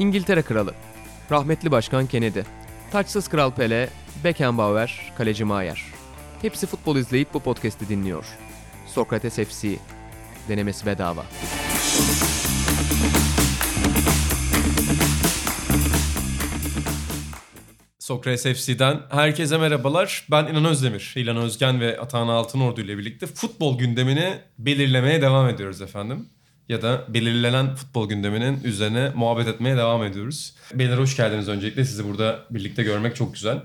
İngiltere Kralı, rahmetli Başkan Kennedy, taçsız Kral Pele, Beckenbauer, Kaleci Maier. Hepsi futbol izleyip bu podcast'i dinliyor. Sokrates FC, denemesi bedava. Sokrates FC'den herkese merhabalar. Ben İnan Özdemir, İlhan Özgen ve Atahan Altınordu ile birlikte futbol gündemini belirlemeye devam ediyoruz efendim. Ya da belirlenen futbol gündeminin üzerine muhabbet etmeye devam ediyoruz. Beyler hoş geldiniz öncelikle. Sizi burada birlikte görmek çok güzel.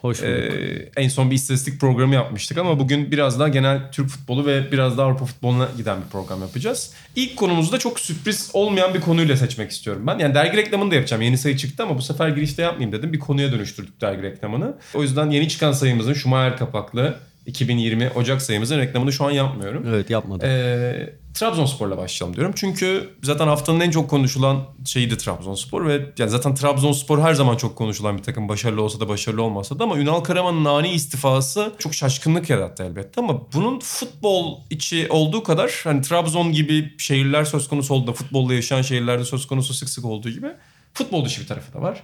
Hoş bulduk. Ee, en son bir istatistik programı yapmıştık ama bugün biraz daha genel Türk futbolu ve biraz daha Avrupa futboluna giden bir program yapacağız. İlk konumuzu da çok sürpriz olmayan bir konuyla seçmek istiyorum ben. Yani dergi reklamını da yapacağım. Yeni sayı çıktı ama bu sefer girişte yapmayayım dedim. Bir konuya dönüştürdük dergi reklamını. O yüzden yeni çıkan sayımızın Schumacher kapaklı 2020 Ocak sayımızın reklamını şu an yapmıyorum. Evet yapmadım. Ee, Trabzonspor'la başlayalım diyorum. Çünkü zaten haftanın en çok konuşulan şeydi Trabzonspor ve yani zaten Trabzonspor her zaman çok konuşulan bir takım. Başarılı olsa da başarılı olmasa da ama Ünal Karaman'ın ani istifası çok şaşkınlık yarattı elbette ama bunun futbol içi olduğu kadar hani Trabzon gibi şehirler söz konusu olduğunda futbolla yaşayan şehirlerde söz konusu sık sık olduğu gibi futbol dışı bir tarafı da var.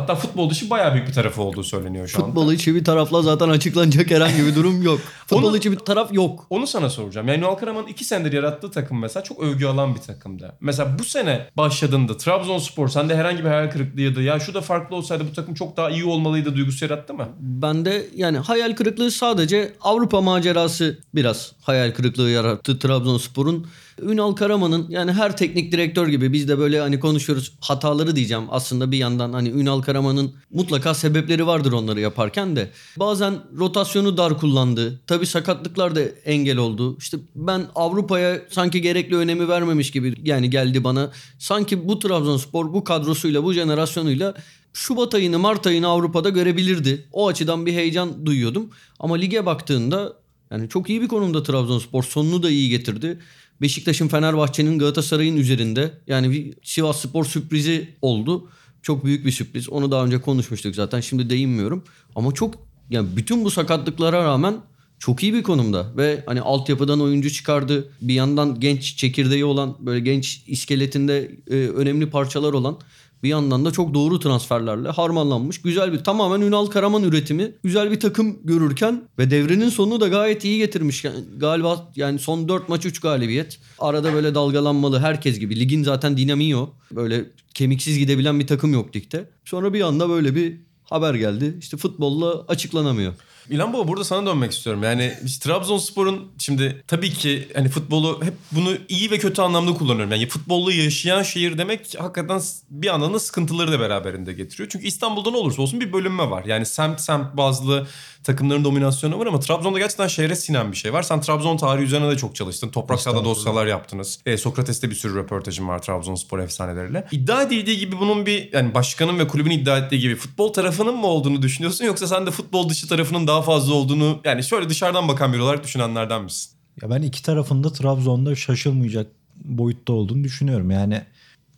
Hatta futbol dışı bayağı büyük bir tarafı olduğu söyleniyor şu anda. Futbol içi bir tarafla zaten açıklanacak herhangi bir durum yok. Futbol Onu- içi bir taraf yok. Onu sana soracağım. Yani Ünal Karaman'ın iki senedir yarattığı takım mesela çok övgü alan bir takımdı. Mesela bu sene başladığında Trabzonspor sende herhangi bir hayal kırıklığı ya da ya şu da farklı olsaydı bu takım çok daha iyi olmalıydı duygusu yarattı mı? Bende yani hayal kırıklığı sadece Avrupa macerası biraz hayal kırıklığı yarattı Trabzonspor'un. Ünal Karaman'ın yani her teknik direktör gibi biz de böyle hani konuşuyoruz hataları diyeceğim aslında bir yandan hani Ünal Karaman'ın mutlaka sebepleri vardır onları yaparken de. Bazen rotasyonu dar kullandı. Tabii sakatlıklar da engel oldu. İşte ben Avrupa'ya sanki gerekli önemi vermemiş gibi yani geldi bana. Sanki bu Trabzonspor bu kadrosuyla bu jenerasyonuyla Şubat ayını Mart ayını Avrupa'da görebilirdi. O açıdan bir heyecan duyuyordum. Ama lige baktığında yani çok iyi bir konumda Trabzonspor. Sonunu da iyi getirdi. Beşiktaş'ın Fenerbahçe'nin Galatasaray'ın üzerinde. Yani bir Sivas Spor sürprizi oldu. Çok büyük bir sürpriz. Onu daha önce konuşmuştuk zaten. Şimdi değinmiyorum. Ama çok yani bütün bu sakatlıklara rağmen çok iyi bir konumda ve hani altyapıdan oyuncu çıkardı. Bir yandan genç çekirdeği olan böyle genç iskeletinde e, önemli parçalar olan bir yandan da çok doğru transferlerle harmanlanmış güzel bir tamamen Ünal Karaman üretimi güzel bir takım görürken ve devrenin sonunu da gayet iyi getirmiş. Yani galiba yani son 4 maç 3 galibiyet. Arada böyle dalgalanmalı herkes gibi. Ligin zaten dinamiği o. Böyle kemiksiz gidebilen bir takım yok ligde. Sonra bir anda böyle bir haber geldi. İşte futbolla açıklanamıyor. İlhan Baba burada sana dönmek istiyorum. Yani işte Trabzonspor'un şimdi tabii ki hani futbolu hep bunu iyi ve kötü anlamda kullanıyorum. Yani futbollu yaşayan şehir demek hakikaten bir yandan da sıkıntıları da beraberinde getiriyor. Çünkü İstanbul'da ne olursa olsun bir bölünme var. Yani semt semt bazlı takımların dominasyonu var ama Trabzon'da gerçekten şehre sinen bir şey var. Sen Trabzon tarihi üzerine de çok çalıştın. Toprak sahada dosyalar yaptınız. E, Sokrates'te bir sürü röportajım var Trabzonspor efsaneleriyle. İddia edildiği gibi bunun bir yani başkanın ve kulübün iddia ettiği gibi futbol tarafının mı olduğunu düşünüyorsun yoksa sen de futbol dışı tarafının daha fazla olduğunu yani şöyle dışarıdan bakan biri olarak düşünenlerden misin? Ya ben iki tarafında Trabzon'da şaşılmayacak boyutta olduğunu düşünüyorum. Yani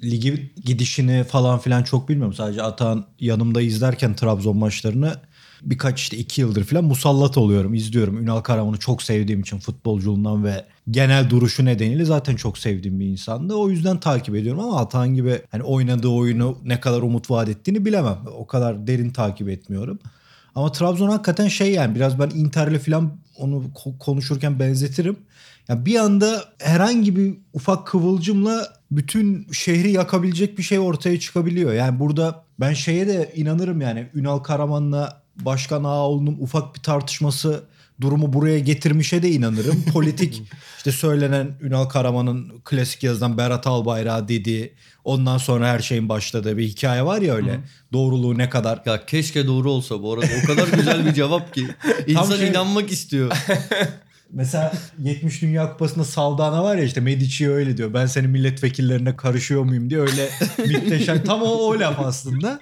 ligi gidişini falan filan çok bilmiyorum. Sadece Atan yanımda izlerken Trabzon maçlarını birkaç işte iki yıldır falan musallat oluyorum. izliyorum. Ünal Karaman'ı çok sevdiğim için futbolculuğundan ve genel duruşu nedeniyle zaten çok sevdiğim bir insandı. O yüzden takip ediyorum ama Atan gibi hani oynadığı oyunu ne kadar umut vaat ettiğini bilemem. O kadar derin takip etmiyorum. Ama Trabzon hakikaten şey yani biraz ben Inter'le falan onu ko- konuşurken benzetirim. Ya bir anda herhangi bir ufak kıvılcımla bütün şehri yakabilecek bir şey ortaya çıkabiliyor. Yani burada ben şeye de inanırım yani Ünal Karaman'la Başkan Ağaoğlu'nun ufak bir tartışması durumu buraya getirmişe de inanırım. Politik işte söylenen Ünal Karaman'ın klasik yazıdan Berat Albayrak dediği ondan sonra her şeyin başladığı bir hikaye var ya öyle. Doğruluğu ne kadar Ya keşke doğru olsa bu arada. O kadar güzel bir cevap ki. İnsan şey- inanmak istiyor. Mesela 70 Dünya Kupası'nda Saldana var ya işte Medici'ye öyle diyor. Ben senin milletvekillerine karışıyor muyum diye öyle müthişem. Tam o, o laf aslında.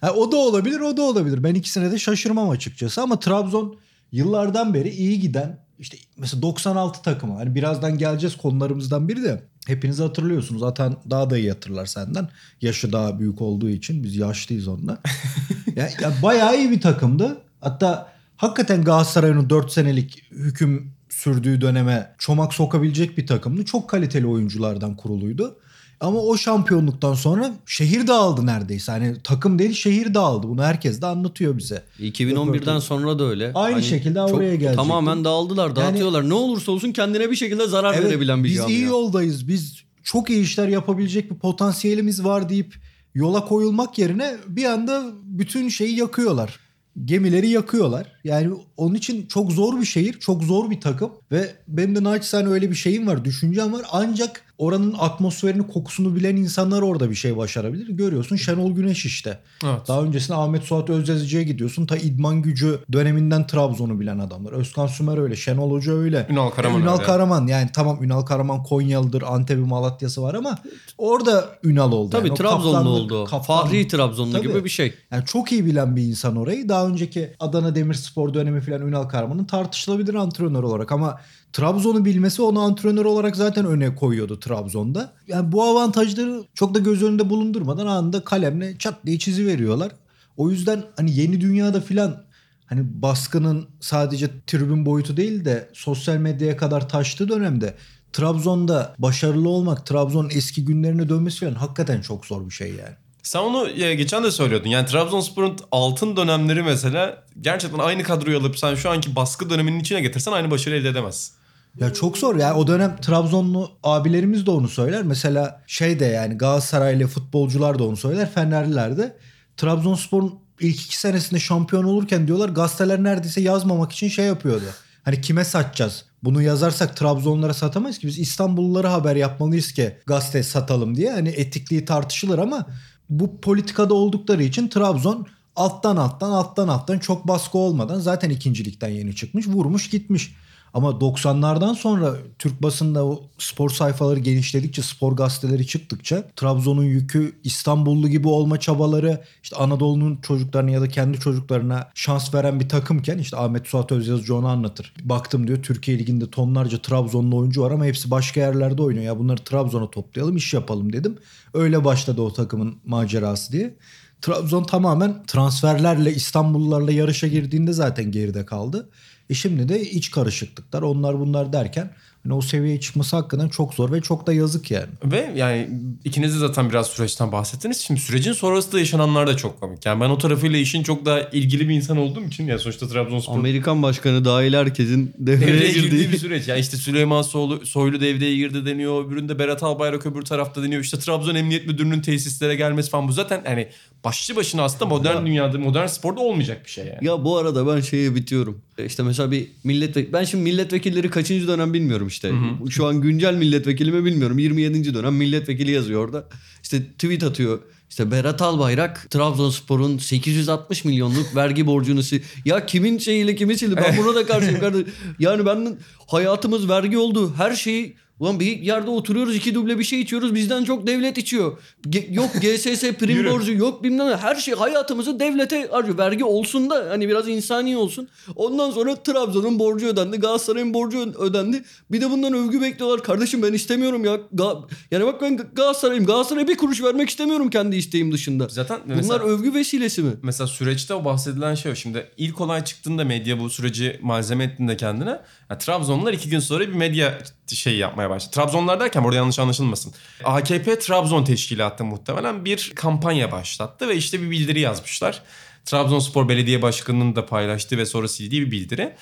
Ha, o da olabilir o da olabilir. Ben ikisine de şaşırmam açıkçası. Ama Trabzon yıllardan beri iyi giden işte mesela 96 takımı. Hani birazdan geleceğiz konularımızdan biri de. Hepiniz hatırlıyorsunuz. Zaten daha da iyi hatırlar senden. Yaşı daha büyük olduğu için biz yaşlıyız onunla. ya, ya bayağı iyi bir takımdı. Hatta hakikaten Galatasaray'ın 4 senelik hüküm sürdüğü döneme çomak sokabilecek bir takımdı. Çok kaliteli oyunculardan kuruluydu. Ama o şampiyonluktan sonra şehir dağıldı neredeyse. Hani takım değil şehir dağıldı. Bunu herkes de anlatıyor bize. 2011'den sonra da öyle. Aynı şekilde oraya gelecektim. Tamamen dağıldılar, dağıtıyorlar. ne olursa olsun kendine bir şekilde zarar verebilen bir biz camia. iyi yoldayız. Biz çok iyi işler yapabilecek bir potansiyelimiz var deyip yola koyulmak yerine bir anda bütün şeyi yakıyorlar. Gemileri yakıyorlar. Yani onun için çok zor bir şehir, çok zor bir takım ve benim de naçizane öyle bir şeyim var, düşüncem var. Ancak oranın atmosferini, kokusunu bilen insanlar orada bir şey başarabilir. Görüyorsun Şenol Güneş işte. Evet. Daha öncesinde Ahmet Suat Özdezici'ye gidiyorsun. Ta idman gücü döneminden Trabzon'u bilen adamlar. Özkan Sümer öyle, Şenol Hoca öyle. Ünal Karaman Ünal öyle. Karaman yani tamam Ünal Karaman Konyalıdır, Antep'i Malatya'sı var ama orada Ünal oldu. Tabii yani. Trabzonlu kaptanlık- oldu. kaptan- Fahri Trabzonlu Tabii. gibi bir şey. Yani çok iyi bilen bir insan orayı. Daha önceki Adana Demirspor dönemi falan Ünal Karaman'ın tartışılabilir antrenör olarak ama Trabzon'u bilmesi onu antrenör olarak zaten öne koyuyordu Trabzon'da. Yani bu avantajları çok da göz önünde bulundurmadan anında kalemle çat diye çizi veriyorlar. O yüzden hani yeni dünyada filan hani baskının sadece tribün boyutu değil de sosyal medyaya kadar taştığı dönemde Trabzon'da başarılı olmak, Trabzon'un eski günlerine dönmesi falan hakikaten çok zor bir şey yani. Sen onu ya, geçen de söylüyordun. Yani Trabzonspor'un altın dönemleri mesela gerçekten aynı kadroyu alıp sen şu anki baskı döneminin içine getirsen aynı başarı elde edemezsin. Ya çok zor ya. O dönem Trabzonlu abilerimiz de onu söyler. Mesela şey de yani Galatasaraylı futbolcular da onu söyler. Fenerliler de. Trabzonspor'un ilk iki senesinde şampiyon olurken diyorlar gazeteler neredeyse yazmamak için şey yapıyordu. Hani kime satacağız? Bunu yazarsak Trabzonlara satamayız ki. Biz İstanbullulara haber yapmalıyız ki gazete satalım diye. Hani etikliği tartışılır ama bu politikada oldukları için Trabzon alttan alttan alttan alttan çok baskı olmadan zaten ikincilikten yeni çıkmış vurmuş gitmiş. Ama 90'lardan sonra Türk basında o spor sayfaları genişledikçe, spor gazeteleri çıktıkça Trabzon'un yükü İstanbullu gibi olma çabaları, işte Anadolu'nun çocuklarına ya da kendi çocuklarına şans veren bir takımken işte Ahmet Suat Özyazıcı onu anlatır. Baktım diyor Türkiye Ligi'nde tonlarca Trabzonlu oyuncu var ama hepsi başka yerlerde oynuyor. Ya bunları Trabzon'a toplayalım, iş yapalım dedim. Öyle başladı o takımın macerası diye. Trabzon tamamen transferlerle İstanbullularla yarışa girdiğinde zaten geride kaldı. E şimdi de iç karışıklıklar onlar bunlar derken hani o seviyeye çıkması hakikaten çok zor ve çok da yazık yani. Ve yani ikiniz de zaten biraz süreçten bahsettiniz. Şimdi sürecin sonrasında yaşananlar da çok komik. Yani ben o tarafıyla işin çok daha ilgili bir insan olduğum için ya sonuçta Trabzonspor Amerikan başkanı dahil herkesin devreye devreye girdiği bir girdiği süreç. Yani işte Süleyman Soylu, Soylu devreye girdi deniyor. Öbüründe Berat Albayrak öbür tarafta deniyor. İşte Trabzon Emniyet Müdürlüğü'nün tesislere gelmesi falan. Bu zaten hani başlı başına aslında modern dünyada, modern sporda olmayacak bir şey yani. Ya bu arada ben şeye bitiyorum. E İşte mesela bir milletvekili... Ben şimdi milletvekilleri kaçıncı dönem bilmiyorum işte. Şu an güncel milletvekili mi bilmiyorum. 27. dönem milletvekili yazıyor orada. İşte tweet atıyor. İşte Berat Albayrak Trabzonspor'un 860 milyonluk vergi borcunu si- Ya kimin şeyiyle kimi sildi? Ben buna da karşıyım kardeşim. Yani ben hayatımız vergi oldu. Her şeyi Ulan bir yerde oturuyoruz iki duble bir şey içiyoruz bizden çok devlet içiyor. Ge- yok GSS prim borcu yok bilmem ne. Her şey hayatımızı devlete harcıyor. Vergi olsun da hani biraz insani olsun. Ondan sonra Trabzon'un borcu ödendi. Galatasaray'ın borcu ödendi. Bir de bundan övgü bekliyorlar. Kardeşim ben istemiyorum ya. Ga- yani bak ben Ga- Galatasaray'ım. Galatasaray'a bir kuruş vermek istemiyorum kendi isteğim dışında. Zaten Bunlar mesela- övgü vesilesi mi? Mesela süreçte o bahsedilen şey o. Şimdi ilk olay çıktığında medya bu süreci malzeme ettiğinde kendine. Yani Trabzonlular iki gün sonra bir medya şey yapmaya başladı. Trabzonlar derken orada yanlış anlaşılmasın. AKP Trabzon Teşkilatı muhtemelen bir kampanya başlattı ve işte bir bildiri yazmışlar. Trabzonspor Belediye Başkanı'nın da paylaştığı ve sonra sildiği bir bildiri.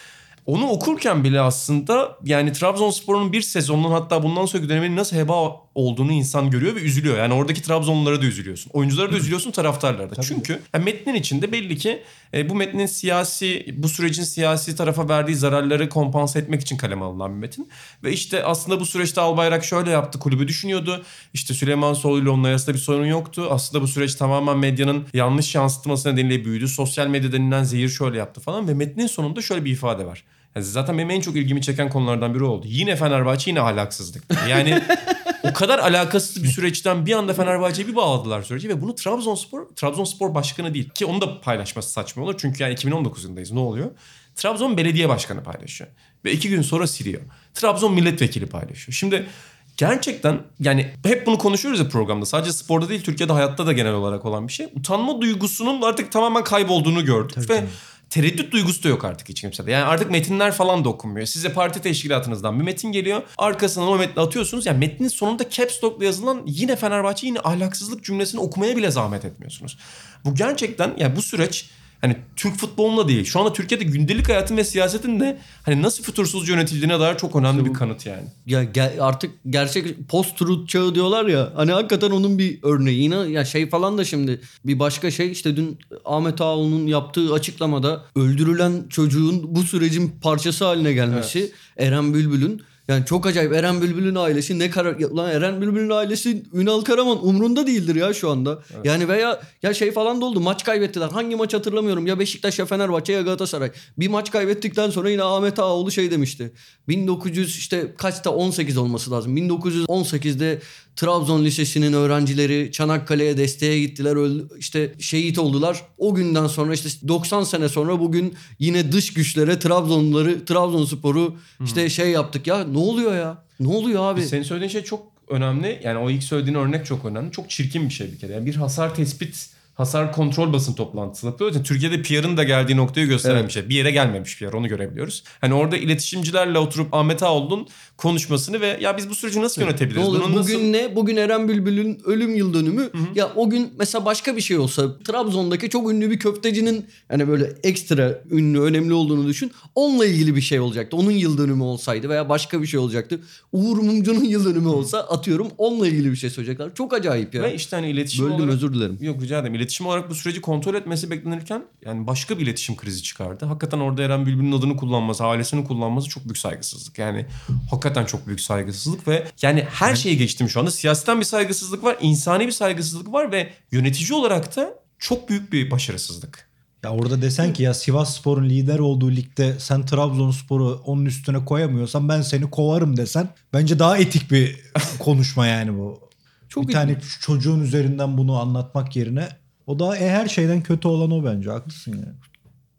Onu okurken bile aslında yani Trabzonspor'un bir sezonunun hatta bundan sonraki dönemin nasıl heba olduğunu insan görüyor ve üzülüyor. Yani oradaki Trabzonlulara da üzülüyorsun. Oyunculara da üzülüyorsun, taraftarlara da. Çünkü yani metnin içinde belli ki e, bu metnin siyasi, bu sürecin siyasi tarafa verdiği zararları kompanse etmek için kaleme alınan bir metin. Ve işte aslında bu süreçte Albayrak şöyle yaptı, kulübü düşünüyordu. İşte Süleyman Soylu ile onun arasında bir sorun yoktu. Aslında bu süreç tamamen medyanın yanlış yansıtması nedeniyle büyüdü. Sosyal medya denilen zehir şöyle yaptı falan ve metnin sonunda şöyle bir ifade var. Zaten benim en çok ilgimi çeken konulardan biri oldu. Yine Fenerbahçe yine ahlaksızlık. Yani o kadar alakasız bir süreçten bir anda Fenerbahçe'ye bir bağladılar süreci ve bunu Trabzonspor, Trabzonspor başkanı değil ki onu da paylaşması saçma olur. Çünkü yani 2019 yılındayız ne oluyor? Trabzon belediye başkanı paylaşıyor ve iki gün sonra siliyor. Trabzon milletvekili paylaşıyor. Şimdi gerçekten yani hep bunu konuşuyoruz ya programda. Sadece sporda değil Türkiye'de hayatta da genel olarak olan bir şey. Utanma duygusunun artık tamamen kaybolduğunu gördük ve tereddüt duygusu da yok artık hiç kimsede. Yani artık metinler falan da okunmuyor. Size parti teşkilatınızdan bir metin geliyor. Arkasından o metni atıyorsunuz. Yani metnin sonunda caps lock'la yazılan yine Fenerbahçe yine ahlaksızlık cümlesini okumaya bile zahmet etmiyorsunuz. Bu gerçekten yani bu süreç hani Türk futbolunda değil. Şu anda Türkiye'de gündelik hayatın ve siyasetin de hani nasıl fütursuzca yönetildiğine dair çok önemli bir kanıt yani. Ya ge- artık gerçek post truth çağı diyorlar ya. Hani hakikaten onun bir örneği. Yine ya şey falan da şimdi bir başka şey işte dün Ahmet Ağaoğlu'nun yaptığı açıklamada öldürülen çocuğun bu sürecin parçası haline gelmesi Eren Bülbül'ün yani çok acayip Eren Bülbül'ün ailesi ne karar lan Eren Bülbül'ün ailesi Ünal Karaman umrunda değildir ya şu anda. Yani veya ya şey falan da oldu maç kaybettiler. Hangi maç hatırlamıyorum ya Beşiktaş ya Fenerbahçe ya Galatasaray. Bir maç kaybettikten sonra yine Ahmet Ağaoğlu şey demişti. 1900 işte kaçta 18 olması lazım. 1918'de Trabzon Lisesi'nin öğrencileri Çanakkale'ye desteğe gittiler. İşte şehit oldular. O günden sonra işte 90 sene sonra bugün yine dış güçlere Trabzonluları, Trabzonspor'u işte şey yaptık ya. Ne oluyor ya? Ne oluyor abi? Senin söylediğin şey çok önemli. Yani o ilk söylediğin örnek çok önemli. Çok çirkin bir şey bir kere. Yani bir hasar tespit, hasar kontrol basın toplantısı yapıyoruz. Yani Türkiye'de PR'ın da geldiği noktayı gösteren Evet. bir şey. Bir yere gelmemiş PR onu görebiliyoruz. Hani orada iletişimcilerle oturup Ahmet Ağoğlu'nun konuşmasını ve ya biz bu süreci nasıl Ne yönetebiliriz? oluyor? Bunun Bugün nasıl... ne? Bugün Eren Bülbül'ün ölüm yıl dönümü. Ya o gün mesela başka bir şey olsa Trabzon'daki çok ünlü bir köftecinin hani böyle ekstra ünlü, önemli olduğunu düşün. Onunla ilgili bir şey olacaktı. Onun yıl dönümü olsaydı veya başka bir şey olacaktı. Uğur Mumcu'nun yıl dönümü olsa atıyorum onunla ilgili bir şey söyleyecekler. Çok acayip ya. Ve işte hani iletişim Böldüm olarak... özür dilerim. Yok rica ederim. İletişim olarak bu süreci kontrol etmesi beklenirken yani başka bir iletişim krizi çıkardı. Hakikaten orada Eren Bülbül'ün adını kullanması, ailesini kullanması çok büyük saygısızlık. Yani hakikaten çok büyük saygısızlık ve yani her şeyi geçtim şu anda. Siyasetten bir saygısızlık var, insani bir saygısızlık var ve yönetici olarak da çok büyük bir başarısızlık. Ya orada desen ki ya Sivas Spor'un lider olduğu ligde sen Trabzonspor'u onun üstüne koyamıyorsan ben seni kovarım desen bence daha etik bir konuşma yani bu. Çok bir tane çocuğun üzerinden bunu anlatmak yerine o da e, her şeyden kötü olan o bence haklısın ya.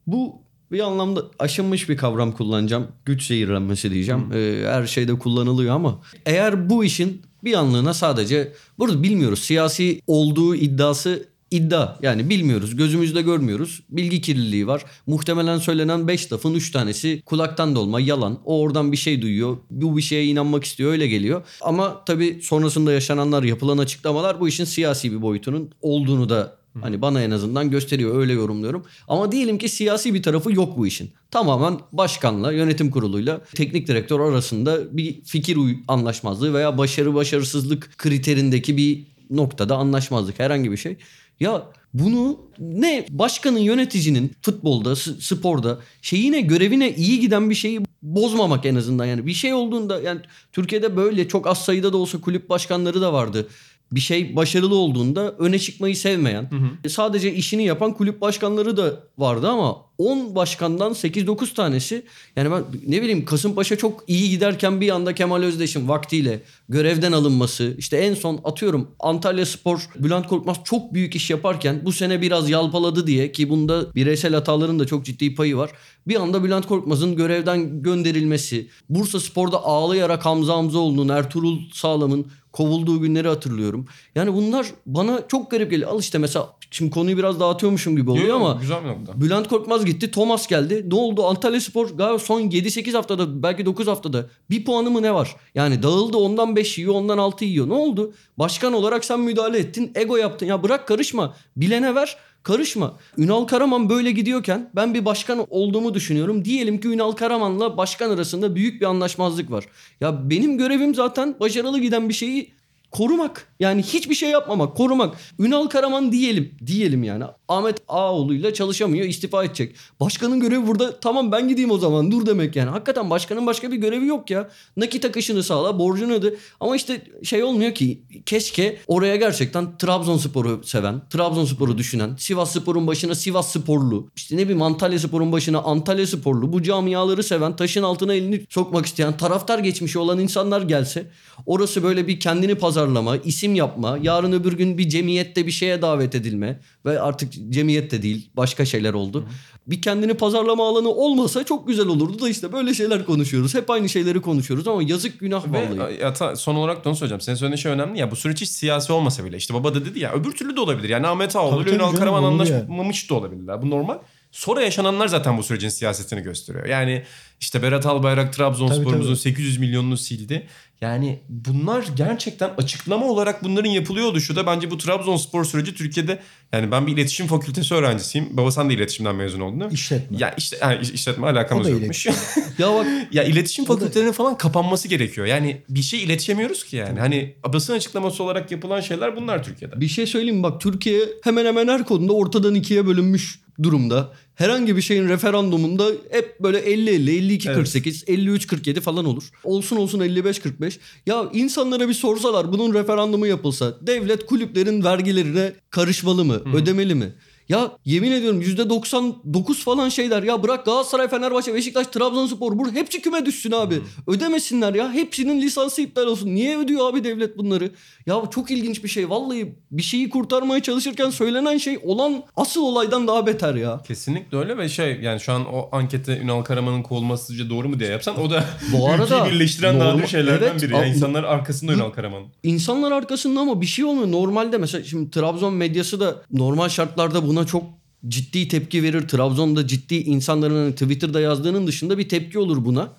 Bu bir anlamda aşınmış bir kavram kullanacağım. Güç zehirlenmesi diyeceğim. Ee, her şeyde kullanılıyor ama eğer bu işin bir anlığına sadece burada bilmiyoruz. Siyasi olduğu iddiası iddia. Yani bilmiyoruz. Gözümüzle görmüyoruz. Bilgi kirliliği var. Muhtemelen söylenen 5 lafın 3 tanesi kulaktan dolma, yalan. O oradan bir şey duyuyor. Bu bir şeye inanmak istiyor. Öyle geliyor. Ama tabii sonrasında yaşananlar, yapılan açıklamalar bu işin siyasi bir boyutunun olduğunu da Hani bana en azından gösteriyor öyle yorumluyorum. Ama diyelim ki siyasi bir tarafı yok bu işin. Tamamen başkanla, yönetim kuruluyla, teknik direktör arasında bir fikir anlaşmazlığı veya başarı başarısızlık kriterindeki bir noktada anlaşmazlık herhangi bir şey. Ya bunu ne başkanın yöneticinin futbolda, sporda şeyine görevine iyi giden bir şeyi bozmamak en azından yani bir şey olduğunda yani Türkiye'de böyle çok az sayıda da olsa kulüp başkanları da vardı bir şey başarılı olduğunda öne çıkmayı sevmeyen, sadece işini yapan kulüp başkanları da vardı ama 10 başkandan 8-9 tanesi yani ben ne bileyim Kasımpaşa çok iyi giderken bir anda Kemal Özdeş'in vaktiyle görevden alınması işte en son atıyorum Antalya Spor Bülent Korkmaz çok büyük iş yaparken bu sene biraz yalpaladı diye ki bunda bireysel hataların da çok ciddi payı var. Bir anda Bülent Korkmaz'ın görevden gönderilmesi, Bursa Spor'da ağlayarak Hamza Hamzaoğlu'nun, Ertuğrul Sağlam'ın kovulduğu günleri hatırlıyorum. Yani bunlar bana çok garip geliyor. Al işte mesela şimdi konuyu biraz dağıtıyormuşum gibi oluyor Yok, ama Güzel bir nokta. Bülent Korkmaz gitti, Thomas geldi. Ne oldu? Antalya Spor galiba son 7-8 haftada belki 9 haftada bir puanı mı ne var? Yani dağıldı ondan 5 yiyor ondan 6 yiyor. Ne oldu? Başkan olarak sen müdahale ettin, ego yaptın. Ya bırak karışma. Bilene ver. Karışma. Ünal Karaman böyle gidiyorken ben bir başkan olduğumu düşünüyorum. Diyelim ki Ünal Karaman'la başkan arasında büyük bir anlaşmazlık var. Ya benim görevim zaten başarılı giden bir şeyi korumak. Yani hiçbir şey yapmamak, korumak. Ünal Karaman diyelim, diyelim yani. Ahmet Ağaoğlu'yla çalışamıyor, istifa edecek. Başkanın görevi burada tamam ben gideyim o zaman dur demek yani. Hakikaten başkanın başka bir görevi yok ya. Nakit akışını sağla, borcunu öde. Ama işte şey olmuyor ki keşke oraya gerçekten Trabzonspor'u seven, Trabzonspor'u düşünen, Sivas Spor'un başına Sivas Sporlu, işte ne bileyim Antalya Spor'un başına Antalya Sporlu, bu camiaları seven, taşın altına elini sokmak isteyen, taraftar geçmişi olan insanlar gelse orası böyle bir kendini pazarlama, isim yapma, yarın öbür gün bir cemiyette bir şeye davet edilme ve artık cemiyet de değil başka şeyler oldu. Bir kendini pazarlama alanı olmasa çok güzel olurdu da işte böyle şeyler konuşuyoruz. Hep aynı şeyleri konuşuyoruz ama yazık günah vallahi. Ve ya, ta- son olarak da onu söyleyeceğim. Senin söylediğin şey önemli ya. Bu süreç hiç siyasi olmasa bile. işte baba da dedi ya öbür türlü de olabilir. Yani Ahmet Ağoğlu Tabii Ünal canım, Karaman anlaşmamış da olabilirler. Bu normal. Sonra yaşananlar zaten bu sürecin siyasetini gösteriyor. Yani işte Berat Albayrak Trabzonspor'umuzun Tabii, 800 milyonunu sildi. Yani bunlar gerçekten açıklama olarak bunların yapılıyor oluşu da bence bu Trabzonspor süreci Türkiye'de yani ben bir iletişim fakültesi öğrencisiyim. Baba sen de iletişimden mezun oldun değil mi? İşletme. Ya işte yani iş- işletme alakamız yokmuş. Ya bak ya iletişim fakültelerinin falan kapanması gerekiyor. Yani bir şey iletişemiyoruz ki yani. Hani basın açıklaması olarak yapılan şeyler bunlar Türkiye'de. Bir şey söyleyeyim bak Türkiye hemen hemen her konuda ortadan ikiye bölünmüş durumda. Herhangi bir şeyin referandumunda hep böyle 50-50, 52-48, 53-47 falan olur. Olsun olsun 55-45. Ya insanlara bir sorsalar bunun referandumu yapılsa devlet kulüplerin vergilerine karışmalı mı, ödemeli mi? Ya yemin ediyorum %99 falan şeyler ya bırak Galatasaray, Fenerbahçe, Beşiktaş, Trabzonspor bu hepsi küme düşsün abi. Ödemesinler ya hepsinin lisansı iptal olsun. Niye ödüyor abi devlet bunları? Ya çok ilginç bir şey. Vallahi bir şeyi kurtarmaya çalışırken söylenen şey olan asıl olaydan daha beter ya. Kesinlikle öyle ve şey yani şu an o ankette Ünal Karaman'ın kovulması sizce doğru mu diye yapsan o da Bu arada ülkeyi birleştiren normal- nadir şeylerden evet, biri. Yani insanlar arkasında Ünal Karaman'ın. İnsanlar arkasında ama bir şey olmuyor. Normalde mesela şimdi Trabzon medyası da normal şartlarda buna çok ciddi tepki verir. Trabzon'da ciddi insanların hani Twitter'da yazdığının dışında bir tepki olur buna.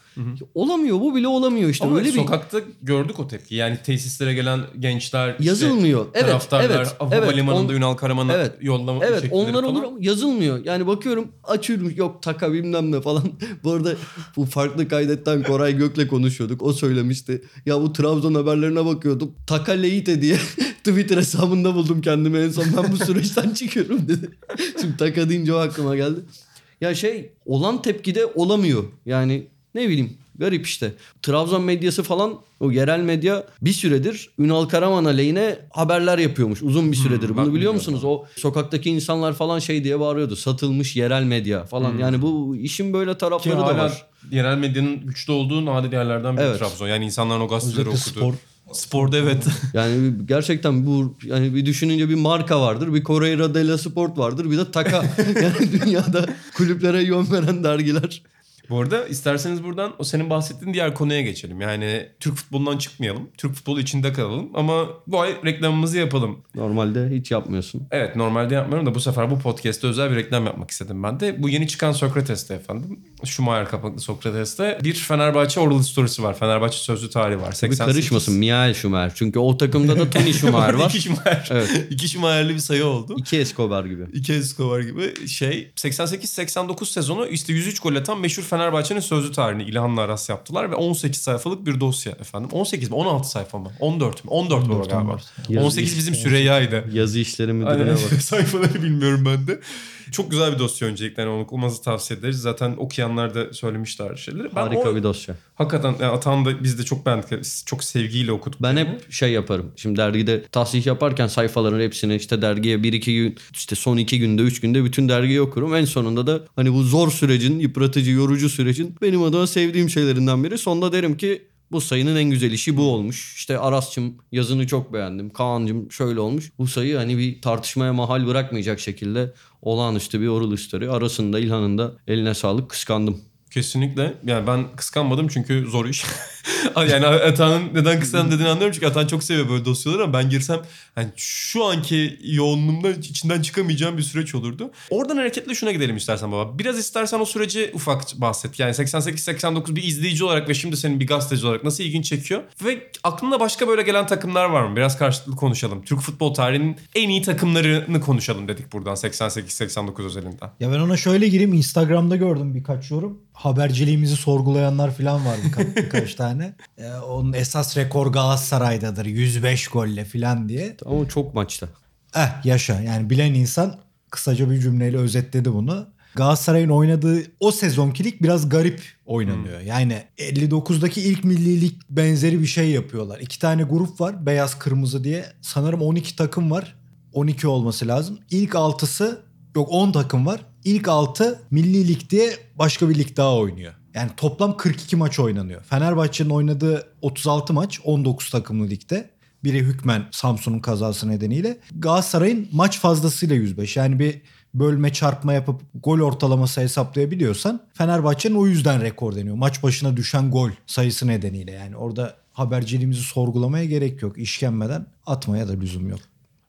Olamıyor bu bile olamıyor işte. Ama Böyle bir sokakta gördük o tepkiyi. Yani tesislere gelen gençler, işte Yazılmıyor. Evet, taraftarlar, evet, Havalimanı'nda evet. Ünal Karaman'a Evet. yollama Evet onlar falan. olur ama yazılmıyor. Yani bakıyorum açıyorum yok taka bilmem ne falan. bu arada bu farklı kaydetten Koray Gök'le konuşuyorduk. O söylemişti. Ya bu Trabzon haberlerine bakıyordum. Taka Leite diye Twitter hesabında buldum kendimi en son ben bu süreçten çıkıyorum dedi. Şimdi taka deyince o aklıma geldi. Ya şey olan tepkide olamıyor. Yani ne bileyim garip işte. Trabzon medyası falan o yerel medya bir süredir Ünal Karaman aleyhine haberler yapıyormuş uzun bir süredir. bak Bunu biliyor musunuz? O sokaktaki insanlar falan şey diye bağırıyordu. Satılmış yerel medya falan. Yani bu işin böyle Ki tarafları da hala var. yerel medyanın güçlü olduğu nadir yerlerden biri Evet. Trabzon. Yani insanların o gazeteleri okudu. spor. Sporda evet. Yani gerçekten bu yani bir düşününce bir marka vardır. Bir Correira della Sport vardır. Bir de Taka. yani dünyada kulüplere yön veren dergiler. Bu arada isterseniz buradan o senin bahsettiğin diğer konuya geçelim. Yani Türk futbolundan çıkmayalım. Türk futbolu içinde kalalım. Ama bu ay reklamımızı yapalım. Normalde hiç yapmıyorsun. Evet normalde yapmıyorum da bu sefer bu podcast'te özel bir reklam yapmak istedim ben de. Bu yeni çıkan Sokrates'te efendim. Schumacher kapaklı Sokrates'te bir Fenerbahçe oral story'si var. Fenerbahçe sözlü tarihi var. Bir 88. karışmasın Mihail Schumacher. Çünkü o takımda da Tony Schumacher var. İki Schumacher. Evet. İki Schumacher'li bir sayı oldu. İki Escobar gibi. İki Escobar gibi şey 88-89 sezonu işte 103 gol atan meşhur Fenerbahçe'nin sözlü tarihini İlhan'la Aras yaptılar ve 18 sayfalık bir dosya efendim. 18 mi 16 sayfa mı 14 mü 14, 14 14, galiba. 14. Yazı 18 bizim Süreyya'ydı. Yazı işleri müdürüne bak. Sayfaları bilmiyorum ben de. Çok güzel bir dosya öncelikle yani onu okumanızı tavsiye ederiz. Zaten okuyanlar da söylemişler şeyleri. Ben Harika o, bir dosya. Hakikaten yani Atan da biz de çok beğendik. Çok sevgiyle okuduk. Ben hep şey yaparım. Şimdi dergide tahsih yaparken sayfaların hepsini işte dergiye bir iki gün işte son iki günde üç günde bütün dergiyi okurum. En sonunda da hani bu zor sürecin yıpratıcı yorucu sürecin benim adıma sevdiğim şeylerinden biri. Sonda derim ki bu sayının en güzel işi bu olmuş. İşte Aras'cığım yazını çok beğendim. Kaan'cığım şöyle olmuş. Bu sayı hani bir tartışmaya mahal bırakmayacak şekilde olağanüstü bir oral history. Arasında İlhan'ın da eline sağlık kıskandım. Kesinlikle. Yani ben kıskanmadım çünkü zor iş. yani Atan'ın neden kıskandım dediğini anlıyorum çünkü Atan çok seviyor böyle dosyaları ama ben girsem yani şu anki yoğunluğumda içinden çıkamayacağım bir süreç olurdu. Oradan hareketle şuna gidelim istersen baba. Biraz istersen o süreci ufak bahset. Yani 88-89 bir izleyici olarak ve şimdi senin bir gazeteci olarak nasıl ilgin çekiyor? Ve aklına başka böyle gelen takımlar var mı? Biraz karşılıklı konuşalım. Türk futbol tarihinin en iyi takımlarını konuşalım dedik buradan 88-89 özelinden. Ya ben ona şöyle gireyim. Instagram'da gördüm birkaç yorum. Haberciliğimizi sorgulayanlar falan var birkaç, birkaç tane. Ee, onun esas rekor Galatasaray'dadır. 105 golle falan diye. Ama çok maçta. Eh yaşa yani bilen insan kısaca bir cümleyle özetledi bunu. Galatasaray'ın oynadığı o sezonkilik biraz garip oynanıyor. Yani 59'daki ilk millilik benzeri bir şey yapıyorlar. İki tane grup var beyaz kırmızı diye. Sanırım 12 takım var. 12 olması lazım. İlk altısı yok 10 takım var. İlk 6 milli lig başka bir lig daha oynuyor. Yani toplam 42 maç oynanıyor. Fenerbahçe'nin oynadığı 36 maç 19 takımlı ligde. Biri hükmen Samsun'un kazası nedeniyle. Galatasaray'ın maç fazlasıyla 105. Yani bir bölme çarpma yapıp gol ortalaması hesaplayabiliyorsan Fenerbahçe'nin o yüzden rekor deniyor. Maç başına düşen gol sayısı nedeniyle. Yani orada haberciliğimizi sorgulamaya gerek yok. İşkenmeden atmaya da lüzum yok.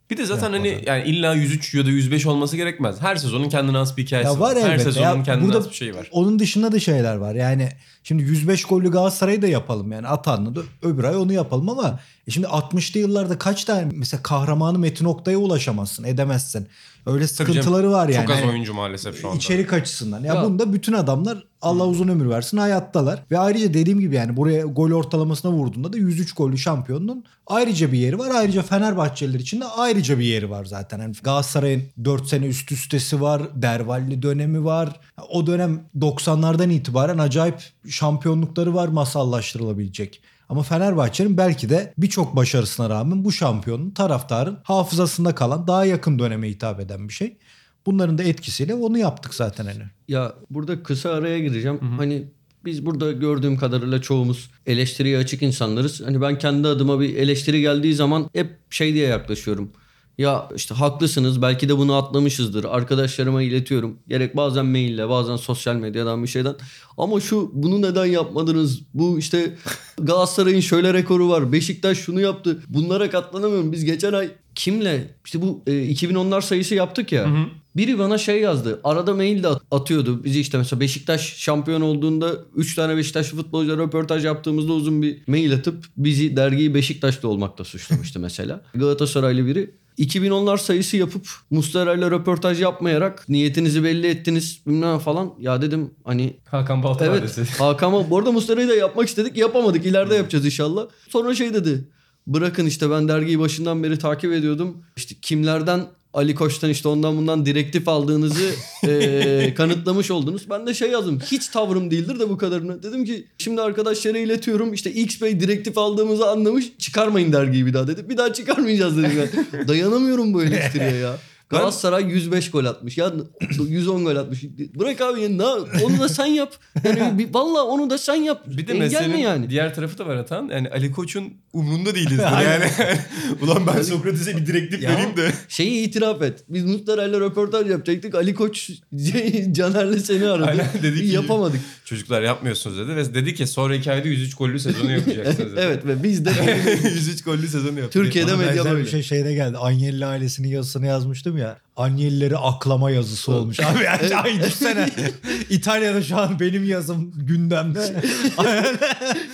Bir de zaten hani yani illa 103 ya da 105 olması gerekmez. Her sezonun kendine has bir hikayesi Ya var Her elbette. sezonun Ya kendine has bir şeyi var. Onun dışında da şeyler var. Yani şimdi 105 gollü Galatasaray'ı da yapalım yani Atan'la da öbür ay onu yapalım ama e şimdi 60'lı yıllarda kaç tane mesela kahramanı Metin Oktay'a ulaşamazsın edemezsin. Öyle canım, sıkıntıları var yani. Çok az Hani oyuncu maalesef şu anda. İçerik açısından. Ya, Ya- bunda bütün adamlar Allah uzun ömür versin hayattalar. Ve ayrıca dediğim gibi yani buraya gol ortalamasına vurduğunda da 103 gollü şampiyonluğun ayrıca bir yeri var. Ayrıca Fenerbahçeliler için de ayrıca bir yeri var zaten. Yani Galatasaray'ın 4 sene üst üstesi var. Dervalli dönemi var. O dönem 90'lardan itibaren acayip şampiyonlukları var masallaştırılabilecek. Ama Fenerbahçe'nin belki de birçok başarısına rağmen bu şampiyonun taraftarın hafızasında kalan daha yakın döneme hitap eden bir şey. Bunların da etkisiyle onu yaptık zaten hani. Ya burada kısa araya gireceğim. Hani biz burada gördüğüm kadarıyla çoğumuz eleştiriye açık insanlarız. Hani ben kendi adıma bir eleştiri geldiği zaman hep şey diye yaklaşıyorum. Ya işte haklısınız belki de bunu atlamışızdır. Arkadaşlarıma iletiyorum. Gerek bazen maille bazen sosyal medyadan bir şeyden. Ama şu bunu neden yapmadınız? Bu işte Galatasaray'ın şöyle rekoru var. Beşiktaş şunu yaptı. Bunlara katlanamıyorum. Biz geçen ay kimle işte bu e, 2010'lar sayısı yaptık ya. Biri bana şey yazdı. Arada mail de at- atıyordu. Bizi işte mesela Beşiktaş şampiyon olduğunda 3 tane Beşiktaşlı futbolcuya röportaj yaptığımızda uzun bir mail atıp bizi dergiyi Beşiktaşlı olmakla suçlamıştı mesela. Galatasaraylı biri. 2010'lar sayısı yapıp Muslera ile röportaj yapmayarak niyetinizi belli ettiniz bilmem falan. Ya dedim hani Hakan Balta Evet. Hakan bu arada Muslera'yı da yapmak istedik. Yapamadık. İleride yapacağız inşallah. Sonra şey dedi. Bırakın işte ben dergiyi başından beri takip ediyordum. İşte kimlerden Ali Koç'tan işte ondan bundan direktif aldığınızı eee, kanıtlamış oldunuz. Ben de şey yazdım. Hiç tavrım değildir de bu kadarını. Dedim ki şimdi arkadaşlara iletiyorum. İşte X Bey direktif aldığımızı anlamış. Çıkarmayın dergiyi bir daha dedi. Bir daha çıkarmayacağız dedim ben. Dayanamıyorum bu eleştiriye ya. Galatasaray 105 gol atmış. Ya 110 gol atmış. Bırak abi ya, na- onu da sen yap. Yani bir, vallahi onu da sen yap. Bir de meselenin yani? diğer tarafı da var Atan. Yani Ali Koç'un umrunda değiliz. yani. Ulan ben Sokrates'e bir direktif Ya. vereyim de. Şeyi itiraf et. Biz Muslera'yla röportaj yapacaktık. Ali Koç Caner'le seni aradı. Aynen, dedi ki- Yapamadık. Çocuklar yapmıyorsunuz dedi. Ve dedi ki sonraki ayda 103 gollü sezonu yapacaksınız dedi. evet ve biz de 103 gollü sezonu yaptı. Türkiye'de medya böyle. bir şey şeyde geldi. Agnelli ailesinin yazısını yazmıştım ya. Agnellileri aklama yazısı olmuş. Abi yani ay düşsene. İtalya'da şu an benim yazım gündemde.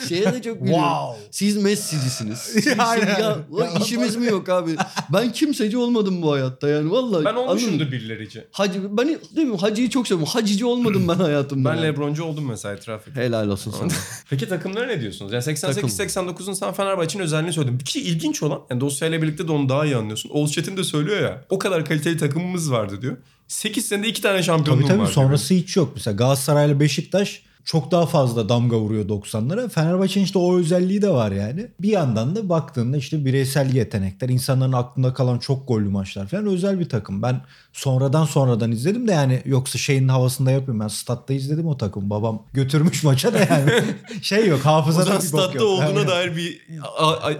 Şeye de çok gülüyorum. wow. Siz Messi'cisiniz. Siz- Aynen. ya, o işimiz mi yok abi? Ben kimseci olmadım bu hayatta yani vallahi. Ben Anladın olmuşumdur mı? birileri için. Hacı, ben değil mi? Hacı'yı çok seviyorum. Hacıcı olmadım ben hayatımda. Ben yani. Lebroncu oldum mesela edeyim. Helal olsun sana. Peki takımlara ne diyorsunuz? Yani 88-89'un sen Fenerbahçe'nin özelliğini söyledin. Bir şey ilginç olan, yani dosyayla birlikte de onu daha iyi anlıyorsun. Oğuz Çetin de söylüyor ya, o kadar kaliteli takımımız vardı diyor. 8 senede 2 tane şampiyonluğum Tabii tabii var sonrası hiç yok. Mesela Galatasaray'la Beşiktaş çok daha fazla damga vuruyor 90'lara. Fenerbahçe'nin işte o özelliği de var yani. Bir yandan da baktığında işte bireysel yetenekler, insanların aklında kalan çok gollü maçlar falan özel bir takım. Ben sonradan sonradan izledim de yani yoksa şeyin havasında yapıyorum. Ben statta izledim o takım. Babam götürmüş maça da yani. şey yok hafızada bir bok statta yok. olduğuna Aynen. dair bir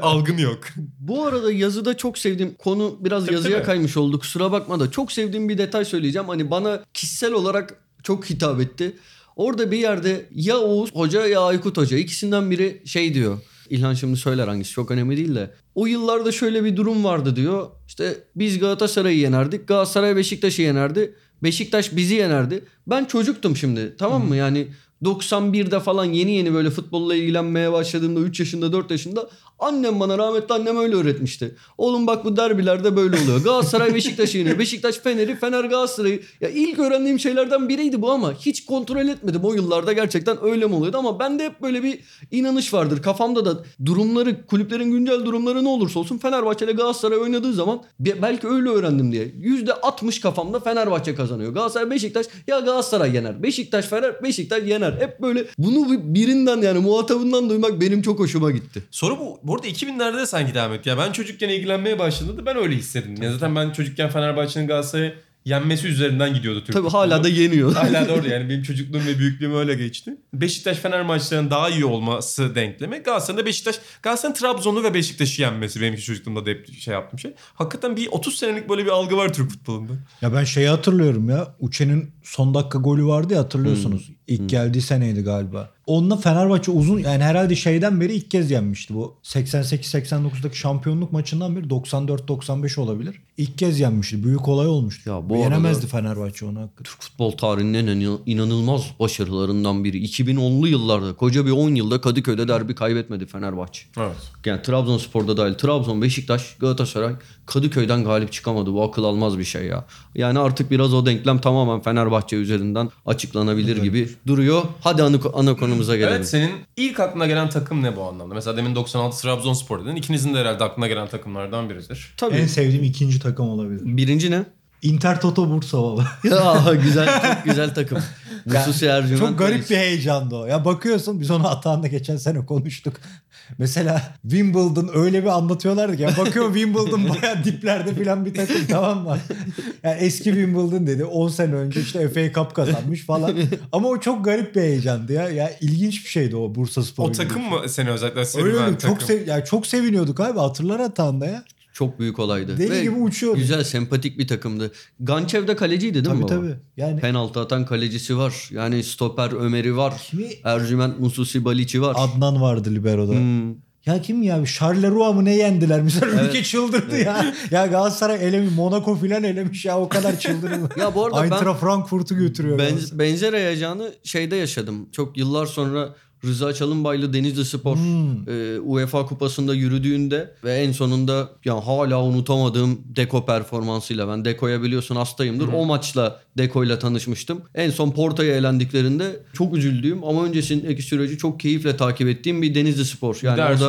algın yok. Bu arada yazıda çok sevdiğim konu biraz Tabii, yazıya tabii. kaymış oldu kusura bakma da çok sevdiğim bir detay söyleyeceğim. Hani bana kişisel olarak çok hitap etti. Orada bir yerde ya Oğuz Hoca ya Aykut Hoca ikisinden biri şey diyor. İlhan şimdi söyler hangisi çok önemli değil de. O yıllarda şöyle bir durum vardı diyor. İşte biz Galatasaray'ı yenerdik. Galatasaray Beşiktaş'ı yenerdi. Beşiktaş bizi yenerdi. Ben çocuktum şimdi tamam mı? Yani 91'de falan yeni yeni böyle futbolla ilgilenmeye başladığımda 3 yaşında 4 yaşında annem bana rahmetli annem öyle öğretmişti. Oğlum bak bu derbilerde böyle oluyor. Galatasaray Beşiktaş'ı yeniyor. Beşiktaş Fener'i Fener Galatasaray'ı. Ya ilk öğrendiğim şeylerden biriydi bu ama hiç kontrol etmedim. O yıllarda gerçekten öyle mi oluyordu ama bende hep böyle bir inanış vardır. Kafamda da durumları kulüplerin güncel durumları ne olursa olsun Fenerbahçe ile Galatasaray oynadığı zaman be- belki öyle öğrendim diye. %60 kafamda Fenerbahçe kazanıyor. Galatasaray Beşiktaş ya Galatasaray yener. Beşiktaş Fener Beşiktaş yener. Hep böyle bunu bir- birinden yani muhatabından duymak benim çok hoşuma gitti. Sonra bu, bu arada 2000'lerde de sanki devam etti. Ya ben çocukken ilgilenmeye başladığında ben öyle hissettim. Ya zaten ben çocukken Fenerbahçe'nin Galatasaray'ı yenmesi üzerinden gidiyordu Türk Tabii futbolu. hala da yeniyor. Hala da orada yani benim çocukluğum ve büyüklüğüm öyle geçti. Beşiktaş Fener maçlarının daha iyi olması denklemi. Galatasaray'ın da Beşiktaş, Galatasaray'ın Trabzon'u ve Beşiktaş'ı yenmesi benim çocukluğumda da hep şey yaptığım şey. Hakikaten bir 30 senelik böyle bir algı var Türk futbolunda. Ya ben şeyi hatırlıyorum ya. Uçe'nin son dakika golü vardı ya hatırlıyorsunuz. İlk geldiği seneydi galiba. Onunla Fenerbahçe uzun yani herhalde şeyden beri ilk kez yenmişti bu. 88-89'daki şampiyonluk maçından beri 94-95 olabilir. İlk kez yenmişti. Büyük olay olmuştu. Ya bu Yenemezdi Fenerbahçe onu hakikaten. Türk futbol tarihinin inanılmaz başarılarından biri. 2010'lu yıllarda koca bir 10 yılda Kadıköy'de derbi kaybetmedi Fenerbahçe. Evet. Yani Trabzonspor'da dahil Trabzon, Beşiktaş, Galatasaray Kadıköy'den galip çıkamadı. Bu akıl almaz bir şey ya. Yani artık biraz o denklem tamamen Fenerbahçe üzerinden açıklanabilir gibi duruyor. Hadi ana, ana konumuza gelelim. Evet senin ilk aklına gelen takım ne bu anlamda? Mesela demin 96 Trabzonspor dedin. İkinizin de herhalde aklına gelen takımlardan biridir. Tabii. En sevdiğim ikinci takım olabilir. Birinci ne? Inter Toto Bursa baba. ya güzel çok güzel takım. Mususi Ercüment. Çok garip bir heyecandı o. Ya bakıyorsun biz onu Atahan'da geçen sene konuştuk. Mesela Wimbledon öyle bir anlatıyorlardı ki. Ya bakıyor Wimbledon bayağı diplerde falan bir takım tamam mı? Yani eski Wimbledon dedi 10 sene önce işte FA Cup kazanmış falan. Ama o çok garip bir heyecandı ya. Ya ilginç bir şeydi o Bursa Spor. O takım mı seni özellikle sevilen Öyle öyle takım? çok sev ya çok seviniyorduk abi hatırlar Atahan'da ya. Çok büyük olaydı. Deli Ve gibi uçuyordu. Güzel, sempatik bir takımdı. Gançev de kaleciydi değil Tabii mi baba? tabii. Yani Penaltı atan kalecisi var. Yani stoper Ömer'i var. Kimi? Ercüment Mususi Baliç'i var. Adnan vardı libero'da. Hmm. Ya kim ya? Charleroi mı ne yendiler? Mesela Evet. ülke çıldırdı ya. Ya Galatasaray elemiş, Monaco filan elemiş ya o kadar çıldırdı. Ya bu arada ben- Eintracht Frankfurt'u götürüyor. Benz- benzer heyecanı şeyde yaşadım. Çok yıllar sonra Rıza Çalınbaylı Denizli Spor Hmm. e, UEFA kupasında yürüdüğünde ve en sonunda ya hala unutamadığım Deko performansıyla ben Deko'ya biliyorsun hastayımdır. O maçla Deko'yla tanışmıştım. En son Porto'ya elendiklerinde çok üzüldüğüm ama öncesindeki süreci çok keyifle takip ettiğim bir Denizli Spor. Yani Yani bir de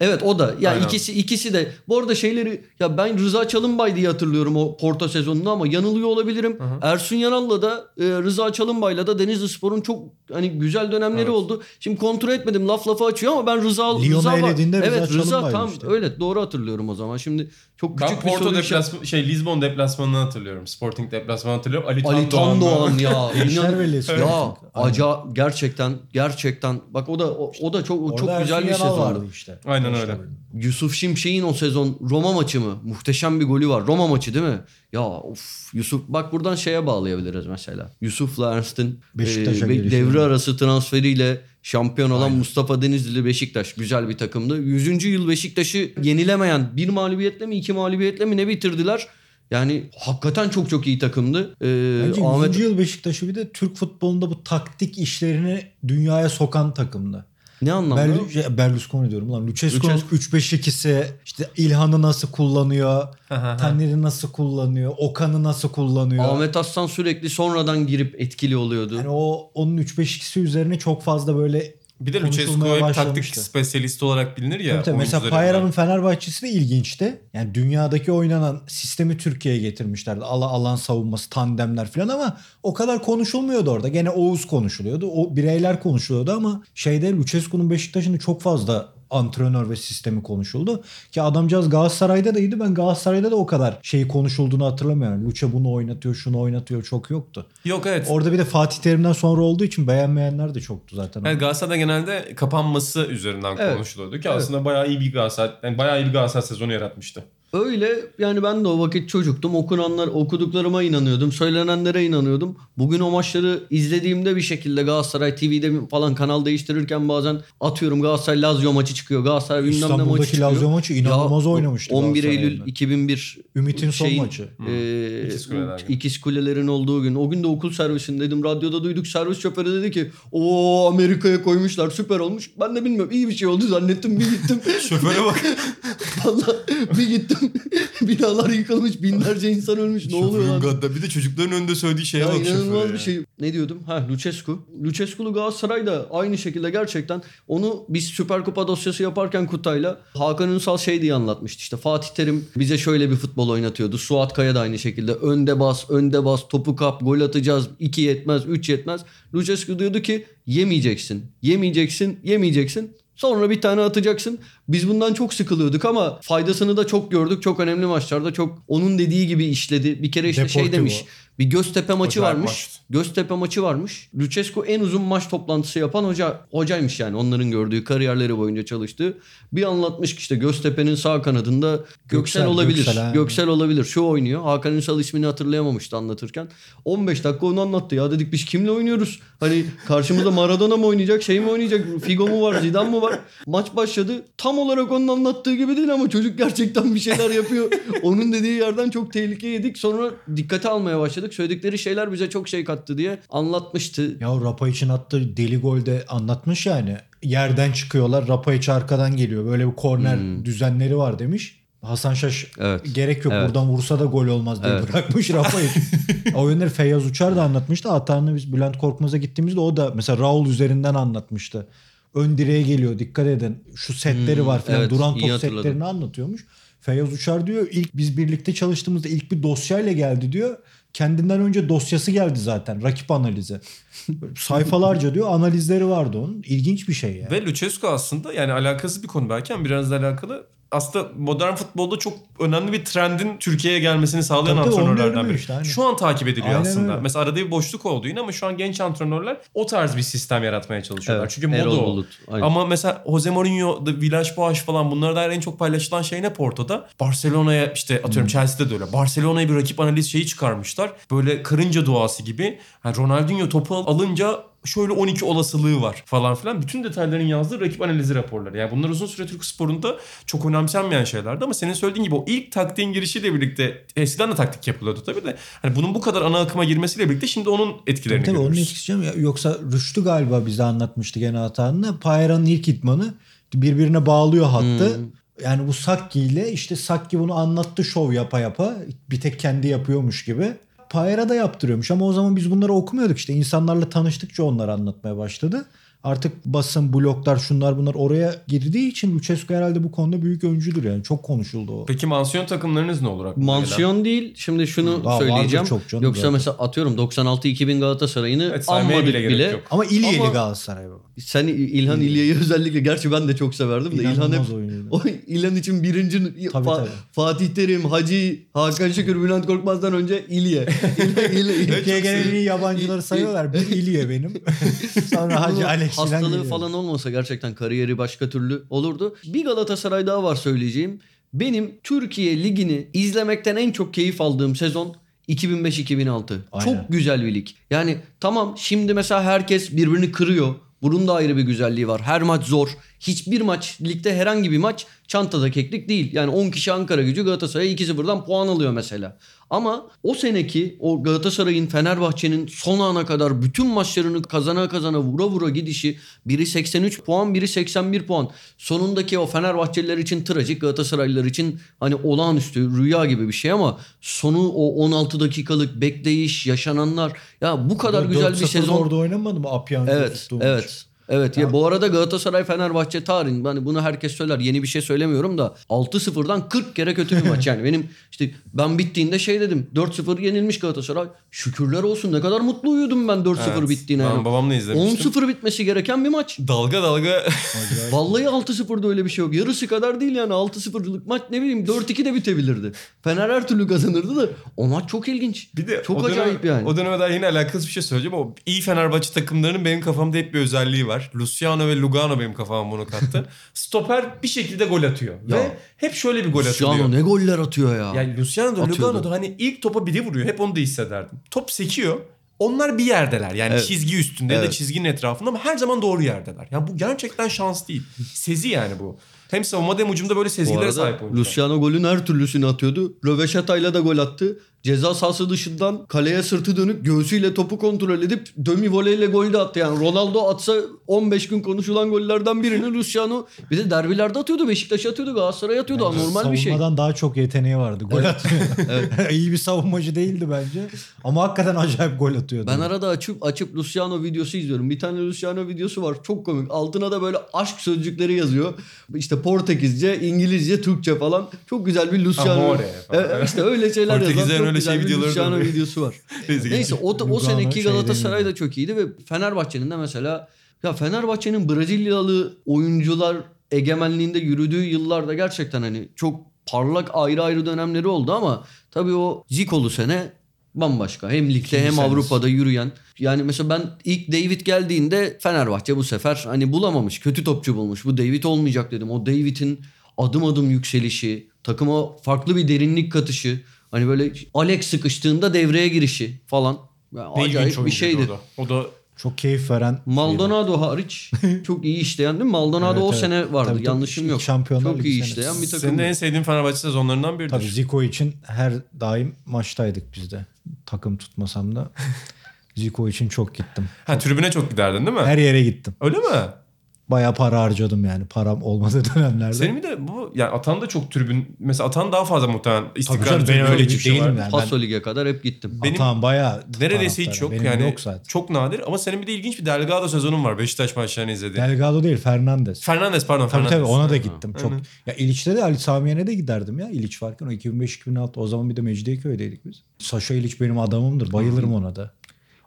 Evet o da. Ya Aynen. ikisi ikisi de. Bu arada şeyleri ya ben Rıza Çalınbay diye hatırlıyorum o Porto sezonunu ama yanılıyor olabilirim. Ersun Yanal'la da e, Rıza Çalınbay'la da Denizli Spor'un çok hani güzel dönemleri Evet. oldu. Şimdi kontrol etmedim laf lafı açıyor ama ben Rıza Lyon'u Rıza elediğinde Rıza Evet Rıza tam işte. öyle doğru hatırlıyorum o zaman. Şimdi çok ben küçük bir Porto deplasman, şey Lisbon deplasmanını hatırlıyorum. Sporting deplasmanını hatırlıyorum. Ali, Ali Tan Doğan ya. İnan- ya Aynen. aca gerçekten gerçekten bak o da o, o da çok Orada çok güzel bir sezondu. vardı işte. Aynen Gençler öyle. Yusuf Şimşek'in o sezon Roma maçı mı? Muhteşem bir golü var. Roma maçı değil mi? Ya of Yusuf bak buradan şeye bağlayabiliriz mesela. Yusuf'la Ernst'in Beşiktaş'a e, devre arası transferiyle şampiyon olan Aynen. Mustafa Denizli Beşiktaş güzel bir takımdı. 100. yıl Beşiktaş'ı yenilemeyen bir mağlubiyetle mi iki mağlubiyetle mi ne bitirdiler? Yani hakikaten çok çok iyi takımdı. Ee, Bence 100. Ahmet yıl Beşiktaş'ı bir de Türk futbolunda bu taktik işlerini dünyaya sokan takımdı. Ne anlamda? Berlu- Berlusconi diyorum lan. Lucescu'nun Lucescu. 3-5-2'si işte İlhan'ı nasıl kullanıyor, Taner'i nasıl kullanıyor, Okan'ı nasıl kullanıyor. Ahmet Aslan sürekli sonradan girip etkili oluyordu. Yani o onun 3-5-2'si üzerine çok fazla böyle Bir de Lucescu hep taktik spesyalisti olarak bilinir ya. Tabii tabii. Mesela Payra'nın. Fenerbahçesi de ilginçti. Yani dünyadaki oynanan sistemi Türkiye'ye getirmişlerdi. Ala alan savunması, tandemler falan ama o kadar konuşulmuyordu orada. Gene Oğuz konuşuluyordu. O bireyler konuşuluyordu ama şeyde Lucescu'nun Beşiktaş'ın çok fazla antrenör ve sistemi konuşuldu. Ki adamcağız Galatasaray'da da iyiydi. Ben Galatasaray'da da o kadar şey konuşulduğunu hatırlamıyorum. Luce bunu oynatıyor, şunu oynatıyor çok yoktu. Yok evet. Orada bir de Fatih Terim'den sonra olduğu için beğenmeyenler de çoktu zaten. Evet, Galatasaray'da genelde kapanması üzerinden Evet. konuşuluyordu ki aslında bayağı iyi bir Galatasaray, yani bayağı iyi bir Galatasaray sezonu yaratmıştı. Öyle yani ben de o vakit çocuktum. Okunanlar, okuduklarıma inanıyordum. Söylenenlere inanıyordum. Bugün o maçları izlediğimde bir şekilde Galatasaray TV'de falan kanal değiştirirken bazen atıyorum Galatasaray Lazio maçı çıkıyor. Galatasaray bilmem ne maçı çıkıyor. Lazio maçı inanılmaz Ya, oynamıştı 11 Galatasaray Eylül yani. 2001 Ümit'in son şeyin, maçı. e, İkiz Kuleler. İkiz Kulelerin olduğu gün. O gün de okul servisindeydim. Radyoda duyduk. Servis şoförü dedi ki o Amerika'ya koymuşlar süper olmuş. Ben de bilmiyorum iyi bir şey oldu zannettim bir gittim. Şoföre bak. Vallahi bir gittim. Binalar yıkılmış. Binlerce insan ölmüş. Ne oluyor lan? Gadda. Bir de çocukların önünde söylediği şeye Ya bak inanılmaz şoföre bir ya. şey. Ne diyordum? Ha Lucescu. Lucescu'lu Galatasaray da aynı şekilde gerçekten onu biz Süper Kupa dosyası yaparken Kutay'la Hakan Ünsal şey diye anlatmıştı. İşte Fatih Terim bize şöyle bir futbol oynatıyordu. Suat Kaya da aynı şekilde. Önde bas, önde bas, topu kap, gol atacağız. 2 yetmez, 3 yetmez. Lucescu diyordu ki yemeyeceksin, yemeyeceksin, yemeyeceksin. Sonra bir tane atacaksın. Biz bundan çok sıkılıyorduk ama faydasını da çok gördük. Çok önemli maçlarda çok onun dediği gibi işledi. Bir kere işte şey Deportivo. demiş. Bir Göztepe maçı Acayip varmış. maçtı. Göztepe maçı varmış. Lucescu en uzun maç toplantısı yapan hoca hocaymış yani. Onların gördüğü kariyerleri boyunca çalıştığı. Bir anlatmış ki işte Göztepe'nin sağ kanadında Göksel, Göksel, olabilir. Göksel, Göksel, olabilir. Şu oynuyor. Hakan Ünsal ismini hatırlayamamıştı anlatırken. 15 dakika onu anlattı. Ya dedik biz kimle oynuyoruz? Hani karşımızda Maradona mı oynayacak? Şey mi oynayacak? Figo mu var? Zidane mı var? Maç başladı. Tam olarak onun anlattığı gibi değil ama çocuk gerçekten bir şeyler yapıyor. onun dediği yerden çok tehlike yedik. Sonra dikkate almaya başladık. Söyledikleri şeyler bize çok şey kattı diye anlatmıştı. Ya Rapa için attığı deli golde anlatmış yani. Yerden çıkıyorlar. Rapa içi arkadan geliyor. Böyle bir korner düzenleri var demiş. Hasan Şaş Evet. gerek yok Evet. buradan vursa da gol olmaz diye Evet. bırakmış Rapa'yı. o yönleri Feyyaz Uçar da anlatmıştı. Hatanını biz Bülent Korkmaz'a gittiğimizde o da mesela Raul üzerinden anlatmıştı. Ön direğe geliyor dikkat edin. Şu setleri Hmm, var falan. evet, Duran top setlerini anlatıyormuş. Feyyaz Uçar diyor ilk biz birlikte çalıştığımızda ilk bir dosyayla geldi diyor. Kendinden önce dosyası geldi zaten rakip analizi. Sayfalarca diyor analizleri vardı onun. İlginç bir şey yani. Ve Lucescu aslında yani alakası bir konu belki ama biraz da alakalı. Aslında modern futbolda çok önemli bir trendin Türkiye'ye gelmesini sağlayan Tabii antrenörlerden biri. işte, aynen. şu an takip ediliyor Aynen aslında. öyle. Mesela arada bir boşluk oldu yine ama şu an genç antrenörler o tarz bir sistem yaratmaya çalışıyorlar. Evet, Çünkü moda o. Ama mesela Jose Mourinho, Villas Boas falan bunlara dair en çok paylaşılan şey ne Porto'da? Barcelona'ya işte Hmm. atıyorum Chelsea'de de öyle. Barcelona'ya bir rakip analiz şeyi çıkarmışlar. Böyle karınca duası gibi. Yani Ronaldinho topu al- alınca şöyle 12 olasılığı var falan filan. Bütün detayların yazdığı rakip analizi raporları. Yani bunlar uzun süre Türk sporunda çok önemsenmeyen şeylerdi ama senin söylediğin gibi o ilk taktiğin girişiyle birlikte eskiden de taktik yapılıyordu tabii de. Hani bunun bu kadar ana akıma girmesiyle birlikte şimdi onun etkilerini Tabii, tabii onun görüyoruz. etkisi Yoksa Rüştü galiba bize anlatmıştı gene hatanını. Payra'nın ilk itmanı birbirine bağlıyor hattı. Yani bu Sakki ile işte Sakki bunu anlattı şov yapa yapa. Bir tek kendi yapıyormuş gibi. Payra da yaptırıyormuş ama o zaman biz bunları okumuyorduk işte. insanlarla tanıştıkça onları anlatmaya başladı. Artık basın, bloglar, şunlar bunlar oraya girdiği için Lucescu herhalde bu konuda büyük öncüdür yani. Çok konuşuldu o. Peki mansiyon takımlarınız ne olur aklına gelen? Mansiyon değil. Şimdi şunu Daha vardır söyleyeceğim. çok canım Yoksa zaten. mesela atıyorum 96-2000 Galatasaray'ını Evet, saymaya anmadık bile bile. gerek yok. Ama İlyeli Ama- Galatasaray bu. Sen İlhan İlya'yı özellikle gerçi ben de çok severdim de İlhan İnanılmaz hep oyuncuydu. o İlhan için birinci Fa- tabii. Fatih Terim, Hacı, Hakan Şükür, Bülent Korkmaz'dan önce İlya. İlya, İlya, Türkiye'ye gelen iyi yabancıları sayıyorlar. Bir İlye benim. Sonra Hacı falan Hastalığı geliyor. falan olmasa gerçekten kariyeri başka türlü olurdu. Bir Galatasaray daha var söyleyeceğim. Benim Türkiye Ligi'ni izlemekten en çok keyif aldığım sezon 2005-2006. Aynen. Çok güzel bir lig. Yani tamam şimdi mesela herkes birbirini kırıyor. Bunun da ayrı bir güzelliği var. Her maç zor. Hiçbir maç ligde herhangi bir maç çantada keklik değil. Yani 10 kişi Ankara gücü Galatasaray'a 2-0'dan puan alıyor mesela. Ama o seneki o Galatasaray'ın Fenerbahçe'nin son ana kadar bütün maçlarını kazana kazana vura vura gidişi biri 83 puan biri 81 puan. Sonundaki o Fenerbahçeliler için trajik Galatasaraylılar için hani olağanüstü rüya gibi bir şey ama sonu o 16 dakikalık bekleyiş yaşananlar ya bu kadar güzel bir 4-0 sezon. orada oynamadı mı Apyan? Evet, evet. Evet ya bu arada Galatasaray Fenerbahçe tarihin hani bunu herkes söyler yeni bir şey söylemiyorum da 6-0'dan 40 kere kötü bir maç yani benim işte ben bittiğinde şey dedim 4-0 yenilmiş Galatasaray şükürler olsun ne kadar mutlu uyudum ben 4-0 Evet, bittiğine. ben yani. babamla izlemiştim. 10-0 bitmesi gereken bir maç. Dalga dalga Vallahi 6-0'da öyle bir şey yok. Yarısı kadar değil yani 6-0'lık maç ne bileyim 4-2 de bitebilirdi. Fener her türlü kazanırdı da o maç çok ilginç. Bir de çok o dönem- acayip yani. O döneme dair yine alakasız bir şey söyleyeceğim ama iyi Fenerbahçe takımlarının benim kafamda hep bir özelliği var. Luciano ve Lugano benim kafama bunu kattı. Stoper bir şekilde gol atıyor. Ya. Ve hep şöyle bir gol atılıyor. Luciano ne goller atıyor ya. Yani Luciano da Atıyordu. Lugano da hani ilk topa biri vuruyor. Hep onu da hissederdim. Top sekiyor. Onlar bir yerdeler. Yani Evet. çizgi üstünde ya da Evet. çizginin etrafında ama her zaman doğru yerdeler. Yani bu gerçekten şans değil. Sezi yani bu. Hem savunmada hem ucumda böyle sezgilere arada sahip oyuncular. Luciano golün her türlüsünü atıyordu. Röveşata'yla da gol attı. Ceza sahası dışından kaleye sırtı dönüp göğsüyle topu kontrol edip dömi voleyle gol de attı. Yani Ronaldo atsa 15 gün konuşulan gollerden birini Luciano bir de derbilerde atıyordu. Beşiktaş'a atıyordu, Galatasaray'a atıyordu. Normal bir şey. Savunmadan daha çok yeteneği vardı. Gol atıyor. İyi bir savunmacı değildi bence. Ama hakikaten acayip gol atıyordu. Ben arada açıp açıp Luciano videosu izliyorum. Bir tane Luciano videosu var. Çok komik. Altına da böyle aşk sözcükleri yazıyor. İşte Portekizce, İngilizce, Türkçe falan. Çok güzel bir Luciano. Amore falan. E, işte öyle şeyler yazan Güzel şey videoları da oluyor. videosu var. Neyse, Neyse o, o Lugano seneki şey Galatasaray da çok iyiydi ve Fenerbahçe'nin de mesela ya Fenerbahçe'nin Brezilyalı oyuncular egemenliğinde yürüdüğü yıllarda gerçekten hani çok parlak ayrı ayrı dönemleri oldu ama tabii o Ziko'lu sene bambaşka. Hem ligde hem. Avrupa'da yürüyen. Yani mesela ben ilk David geldiğinde Fenerbahçe bu sefer hani bulamamış. Kötü topçu bulmuş. Bu David olmayacak dedim. O David'in adım adım yükselişi, takıma farklı bir derinlik katışı. Hani böyle Alex sıkıştığında devreye girişi falan. Yani Ne acayip bir şeydi. O da, o da Çok keyif veren. Maldonado hariç çok iyi işleyen değil mi? Maldonado Evet, o evet. sene vardı. Tabii, tabii. Yanlışım İlk yok. Şampiyonlar çok iyi işleyen bir takım. senin en sevdiğin Fenerbahçe sezonlarından biridir. Tabii Zico için her daim maçtaydık biz de. Takım tutmasam da Zico için çok gittim. Ha tribüne çok giderdin değil mi? Her yere gittim. Öyle mi? Bayağı para harcadım yani. Param olmadığı dönemlerde. Senin bir de bu yani Atan da çok tribün mesela Atan daha fazla muhtemelen istikrarlı canım, ben öyle geçmişi değilim yani. Paso Lig'e kadar hep gittim. Benim Atağım bayağı Neredeyse hiç yok Benim yani yok zaten. çok nadir ama senin bir de ilginç bir Delgado sezonun var Beşiktaş maçlarını izledi. Delgado değil Fernandez. Fernandes pardon Tabii Fernandes. tabii ona da Ha, gittim. Çok. aynen. Ya İliç'te de Ali Sami Yen'e de giderdim ya. İliç varken o 2005-2006 o zaman bir de Mecidiyeköy'deydik biz. Saşa İliç benim adamımdır. Bayılırım ona da.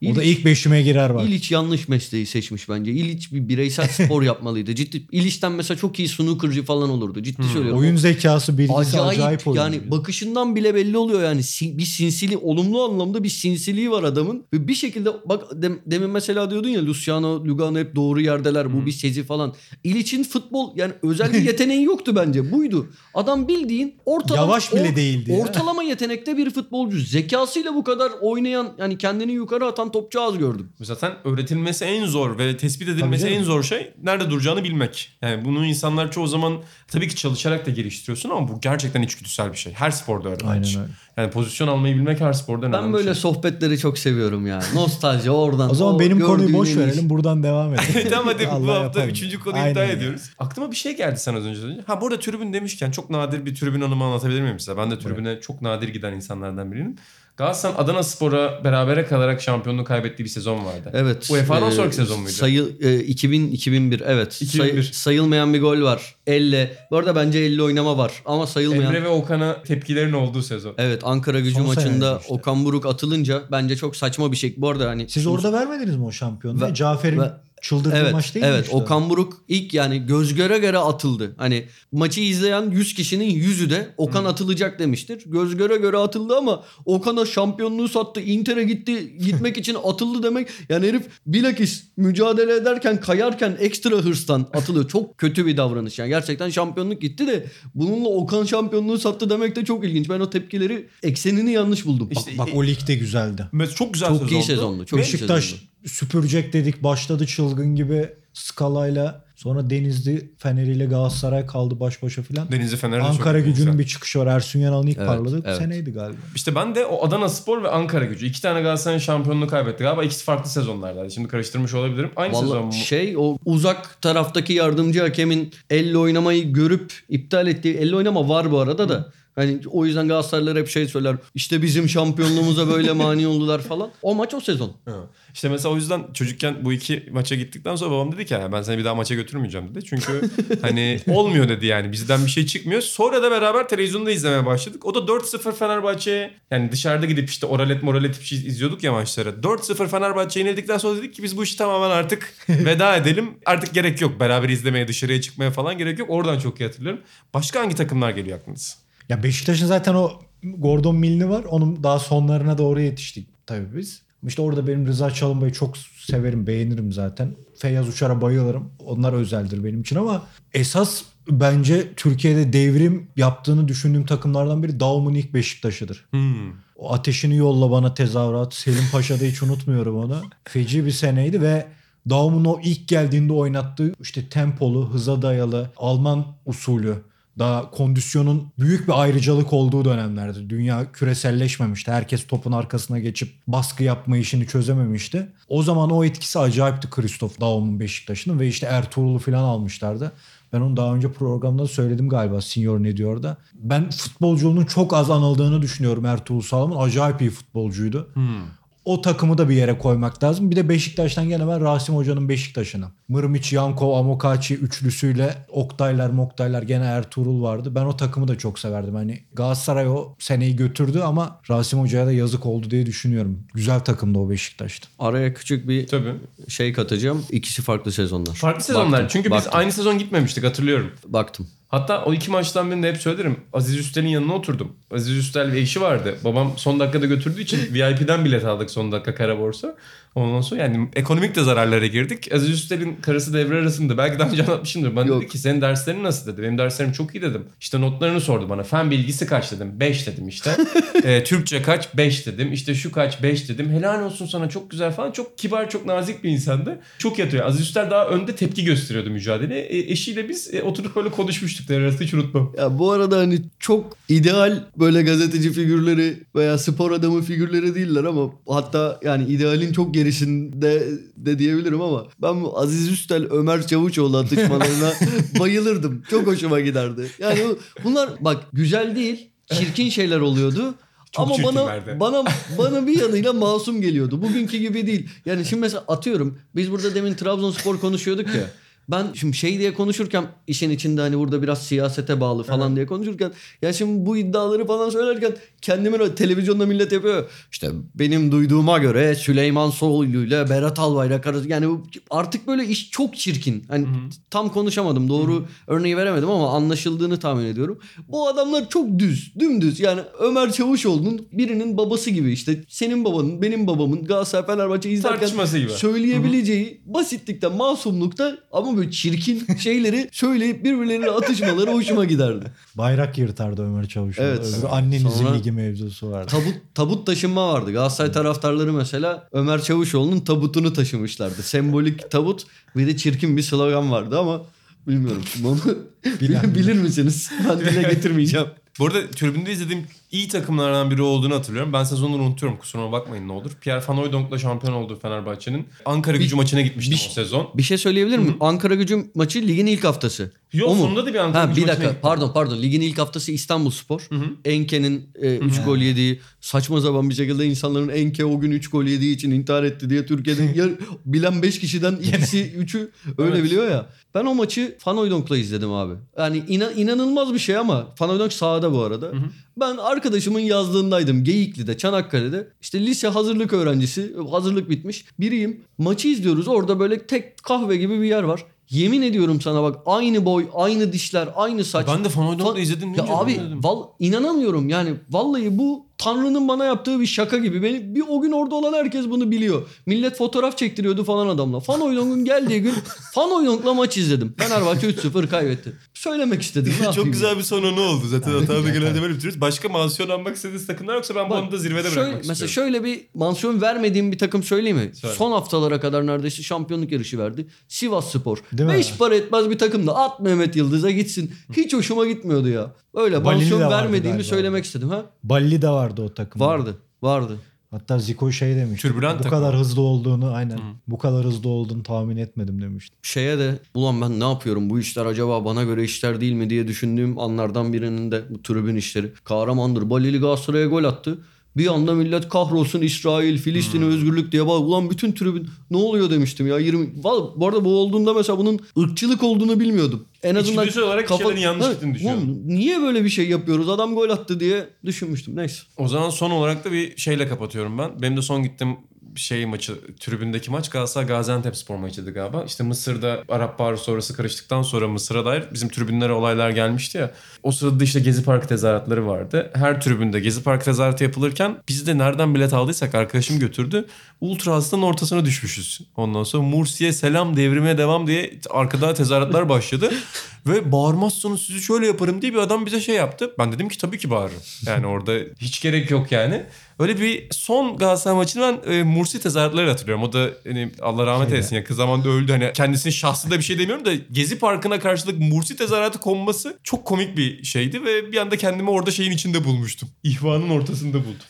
O da İliç- ilk beşime girer bak. İliç yanlış mesleği seçmiş bence. İliç bir bireysel spor yapmalıydı. Ciddi. İliç'ten mesela çok iyi snookerci falan olurdu. Ciddi söylüyorum. Oyun zekası bilgisi acayip, acayip, oyun. yani bakışından bile belli oluyor yani bir sinsili olumlu anlamda bir sinsiliği var adamın ve bir şekilde bak dem- demin mesela diyordun ya Luciano Lugano hep doğru yerdeler bu bir sezi falan. İliç'in futbol yani özel bir yeteneği yoktu bence buydu. Adam bildiğin ortalama Yavaş bile değildi ya. Ortalama yetenekte bir futbolcu. Zekasıyla bu kadar oynayan yani kendini yukarı atan topçu az gördüm. Zaten öğretilmesi en zor ve tespit edilmesi en zor şey nerede duracağını bilmek. Yani bunu insanlar çoğu zaman tabii ki çalışarak da geliştiriyorsun ama bu gerçekten içgüdüsel bir şey. Her sporda öyle Aynen öyle. Yani pozisyon almayı bilmek her sporda önemli Ben böyle şey. sohbetleri çok seviyorum ya. Nostalji oradan. O zaman o benim konuyu boş verelim buradan devam edelim. tamam hadi bu hafta yapalım. üçüncü konuyu Aynen iptal ya. ediyoruz. Aklıma bir şey geldi sana az önce. Ha burada tribün demişken çok nadir bir tribün anımı anlatabilir miyim size? Ben de tribüne çok nadir giden insanlardan biriyim. Galatasaray'ın Adana Spor'a berabere kalarak şampiyonluğu kaybettiği bir sezon vardı. Evet. UEFA'dan Ee, sonraki sezon muydu? Sayı, e, 2000 2001 evet. 2001. Say- sayılmayan bir gol var. Elle. Bu arada bence elle oynama var ama sayılmayan. Emre ve Okan'a tepkilerin olduğu sezon. Evet Ankara gücü Son maçında işte. Okan Buruk atılınca bence çok saçma bir şey. Bu arada hani Siz orada vermediniz mi o şampiyonluğu? Ve- Cafer'in ve- çıldırdığı Evet, maç değil mi evet. işte? Okan Buruk ilk yani göz göre göre atıldı. Hani maçı izleyen 100 kişinin 100'ü de Okan atılacak demiştir. Göz göre göre atıldı ama Okan'a şampiyonluğu sattı. Inter'e gitti gitmek için atıldı demek. Yani herif bilakis mücadele ederken kayarken ekstra hırstan atılıyor. Çok kötü bir davranış. Yani gerçekten şampiyonluk gitti de bununla Okan şampiyonluğu sattı demek de çok ilginç. Ben o tepkileri eksenini yanlış buldum. İşte- Bak o lig de güzeldi. Mes- Çok güzel Çok sezondu. iyi sezondu, çok Beşiktaş sezondu. Süpürecek dedik başladı çılgın gibi skalayla. Sonra Denizli Fener'i ile Galatasaray kaldı baş başa filan. Denizli Fener'de Ankara güzel. gücünün bir çıkışı var. Ersun Yanal'ın ilk Evet, parladığı evet. seneydi galiba. İşte ben de o Adana Spor ve Ankara gücü. iki tane Galatasaray'ın şampiyonluğu kaybetti. Galiba ikisi farklı sezonlardaydı. Şimdi karıştırmış olabilirim. Aynı sezon mu? Vallahi şey o uzak taraftaki yardımcı hakemin elle oynamayı görüp iptal ettiği elle oynama var bu arada da. Hani o yüzden Galatasaraylılar hep şey söyler. İşte bizim şampiyonluğumuza böyle mani oldular falan. O maç o sezon. Ha. İşte mesela o yüzden çocukken bu iki maça gittikten sonra babam dedi ki "Ya ben seni bir daha maça götürmeyeceğim dedi. Çünkü hani olmuyor dedi yani bizden bir şey çıkmıyor. Sonra da beraber televizyonda izlemeye başladık. O da 4-0 Fenerbahçe'ye yani dışarıda gidip işte oralet moralet bir şey izliyorduk ya maçları. 4-0 Fenerbahçe'ye yenildikten sonra dedik ki biz bu işi tamamen artık veda edelim. Artık gerek yok beraber izlemeye dışarıya çıkmaya falan gerek yok. Oradan çok iyi hatırlıyorum. Başka hangi takımlar geliyor aklınıza? Ya Beşiktaş'ın zaten o Gordon Milni var. Onun daha sonlarına doğru yetiştik tabii biz. İşte orada benim Rıza Çalınbay'ı çok severim, beğenirim zaten. Feyyaz Uçar'a bayılırım. Onlar özeldir benim için ama esas bence Türkiye'de devrim yaptığını düşündüğüm takımlardan biri Daum'un ilk Beşiktaş'ıdır. Hmm. O ateşini yolla bana tezahürat. Selim Paşa'da hiç unutmuyorum onu. Feci bir seneydi ve Daum'un o ilk geldiğinde oynattığı işte tempolu, hıza dayalı, Alman usulü daha kondisyonun büyük bir ayrıcalık olduğu dönemlerdi. Dünya küreselleşmemişti. Herkes topun arkasına geçip baskı yapma işini çözememişti. O zaman o etkisi acayipti Christoph Daum'un Beşiktaş'ının ve işte Ertuğrul'u falan almışlardı. Ben onu daha önce programda da söyledim galiba Senior ne diyor da. Ben futbolculuğunun çok az anıldığını düşünüyorum Ertuğrul Sağlam'ın. Acayip iyi futbolcuydu. Hmm. O takımı da bir yere koymak lazım. Bir de Beşiktaş'tan gene ben Rasim Hoca'nın Beşiktaş'ını. Mırmiç, Yankov, Amokachi üçlüsüyle Oktaylar, Moktaylar gene Ertuğrul vardı. Ben o takımı da çok severdim. Hani Galatasaray o seneyi götürdü ama Rasim Hoca'ya da yazık oldu diye düşünüyorum. Güzel takımdı o Beşiktaş'ta. Araya küçük bir Tabii. şey katacağım. İkisi farklı sezonlar. Farklı sezonlar. Baktım, Çünkü biz baktım, aynı sezon gitmemiştik hatırlıyorum. Baktım. Hatta o iki maçtan birinde hep söylerim. Aziz Üstel'in yanına oturdum. Aziz Üstel ve eşi vardı. Babam son dakikada götürdüğü için VIP'den bilet aldık son dakika kara borsa. Ondan sonra yani ekonomik de zararlara girdik. Aziz Üstel'in karısı devre arasında. Belki daha önce anlatmışımdır. Bana Yok. dedi ki senin derslerin nasıl dedi. Benim derslerim çok iyi dedim. İşte notlarını sordu bana. Fen bilgisi kaç dedim. 5 dedim işte. e, Türkçe kaç? 5 dedim. İşte şu kaç? 5 dedim. Helal olsun sana çok güzel falan. Çok kibar, çok nazik bir insandı. Çok yatıyor. Aziz Üstel daha önde tepki gösteriyordu mücadele. E, eşiyle biz e, oturup böyle konuşmuştuk devre arasında hiç unutmam. Ya bu arada hani çok ideal böyle gazeteci figürleri veya spor adamı figürleri değiller ama hatta yani idealin çok gerisinde de diyebilirim ama ben bu Aziz Üstel Ömer Çavuçoğlu atışmalarına bayılırdım. Çok hoşuma giderdi. Yani bu- bunlar bak güzel değil, çirkin şeyler oluyordu. Çok ama bana çirkinlerdi. bana bana bir yanıyla masum geliyordu. Bugünkü gibi değil. Yani şimdi mesela atıyorum biz burada demin Trabzonspor konuşuyorduk ya. Ben şimdi şey diye konuşurken işin içinde hani burada biraz siyasete bağlı falan diye konuşurken ya şimdi bu iddiaları falan söylerken kendimi televizyonda millet yapıyor. İşte benim duyduğuma göre Süleyman Soylu ile Berat Albayrak arası yani artık böyle iş çok çirkin. Hani tam konuşamadım doğru örneği veremedim ama anlaşıldığını tahmin ediyorum. Bu adamlar çok düz, dümdüz. Yani Ömer Çavuşoğlu'nun birinin babası gibi işte senin babanın, benim babamın Galatasaray Fenerbahçe izlerken söyleyebileceği basitlikten, masumlukta ama böyle çirkin şeyleri söyleyip birbirlerine atışmaları hoşuma giderdi. Bayrak yırtardı Ömer Çavuşoğlu. Evet. Annenizin Sonra- ligi mevzusu vardı. Tabut tabut taşınma vardı. Galatasaray taraftarları mesela Ömer Çavuşoğlu'nun tabutunu taşımışlardı. Sembolik tabut bir de çirkin bir slogan vardı ama bilmiyorum onu bilir misiniz? Ben dile getirmeyeceğim. Bu arada tribünde izlediğim iyi takımlardan biri olduğunu hatırlıyorum. Ben sezonları unutuyorum kusuruma bakmayın ne olur. Pierre Van Hooydonk'la şampiyon oldu Fenerbahçe'nin. Ankara gücü maçına gitmiştim bir- o sezon. Bir şey söyleyebilir miyim? Ankara gücü maçı ligin ilk haftası. Yok O mu? sonunda da bir Ankara Ha, bir dakika gittim. pardon pardon ligin ilk haftası İstanbul Spor. Enke'nin 3 gol yediği saçma zaman bir şekilde insanların Enke o gün 3 gol yediği için intihar etti diye Türkiye'de ya, bilen 5 kişiden ikisi 3'ü öyle Evet. biliyor ya. Ben o maçı Fanoydonk'la izledim abi. Yani ina- inanılmaz bir şey ama Fanoydonk sahada bu arada. Ben arkadaşımın yazlığındaydım Geyikli'de, Çanakkale'de. İşte lise hazırlık öğrencisi, hazırlık bitmiş. Biriyim. Maçı izliyoruz. Orada böyle tek kahve gibi bir yer var. Yemin ediyorum sana bak aynı boy, aynı dişler, aynı saç. Ben de Van Hooydonk'la Fa- izledim. Ya abi val inanamıyorum yani vallahi bu Tanrı'nın bana yaptığı bir şaka gibi. Beni bir o gün orada olan herkes bunu biliyor. Millet fotoğraf çektiriyordu falan adamla. Fan Oydonk'un geldiği gün Fan Oydonk'la maç izledim. Fenerbahçe 3-0 kaybetti. Söylemek istedim. ne Çok güzel bir sonu ne oldu? Zaten hatada genelde böyle bitiriyoruz. Başka mansiyon almak istediğiniz takımlar yoksa ben Bak, anda zirvede şöyle- bırakmak Mesela istiyorum. şöyle bir mansiyon vermediğim bir takım söyleyeyim mi? Söyle. Son haftalara kadar neredeyse şampiyonluk yarışı verdi. Sivas Spor. Değil mi? Beş para etmez bir takım da at Mehmet Yıldız'a gitsin. Hiç hoşuma gitmiyordu ya. Öyle Balili mansiyon vermediğimi galiba. söylemek istedim ha. Balli de vardı o takımda. Vardı. Vardı. Hatta Zico şey demişti. Türbülent bu takım. kadar hızlı olduğunu aynen. Bu kadar hızlı olduğunu tahmin etmedim demişti. Şeye de ulan ben ne yapıyorum bu işler acaba bana göre işler değil mi diye düşündüğüm anlardan birinin de bu tribün işleri. Kahramandır. Balili Galatasaray'a gol attı. Bir anda millet kahrolsun İsrail, Filistin'e özgürlük diye bak ulan bütün tribün ne oluyor demiştim ya 20 Vallahi bu arada bu olduğunda mesela bunun ırkçılık olduğunu bilmiyordum. En azından İçgüdüsel olarak şeylerin yanlış gittiğini düşünüyorum. niye böyle bir şey yapıyoruz? Adam gol attı diye düşünmüştüm. Neyse. O zaman son olarak da bir şeyle kapatıyorum ben. Benim de son gittim şey maçı, tribündeki maç Galatasaray Gaziantep spor maçıydı galiba. İşte Mısır'da Arap Baharı sonrası karıştıktan sonra Mısır'a dair bizim tribünlere olaylar gelmişti ya. O sırada işte Gezi Parkı tezahüratları vardı. Her tribünde Gezi Parkı tezahüratı yapılırken biz de nereden bilet aldıysak arkadaşım götürdü. Ultra hastanın ortasına düşmüşüz. Ondan sonra Mursi'ye selam devrime devam diye arkada tezahüratlar başladı. Ve bağırmazsanız sizi şöyle yaparım diye bir adam bize şey yaptı. Ben dedim ki tabii ki bağırırım. Yani orada hiç gerek yok yani. Öyle bir son Galatasaray maçını ben e, Mursi tezahüratları hatırlıyorum. O da hani Allah rahmet eylesin yakın zamanda öldü. Hani kendisinin şahsında bir şey demiyorum da Gezi Parkı'na karşılık Mursi tezahüratı konması çok komik bir şeydi. Ve bir anda kendimi orada şeyin içinde bulmuştum. İhvanın ortasında buldum.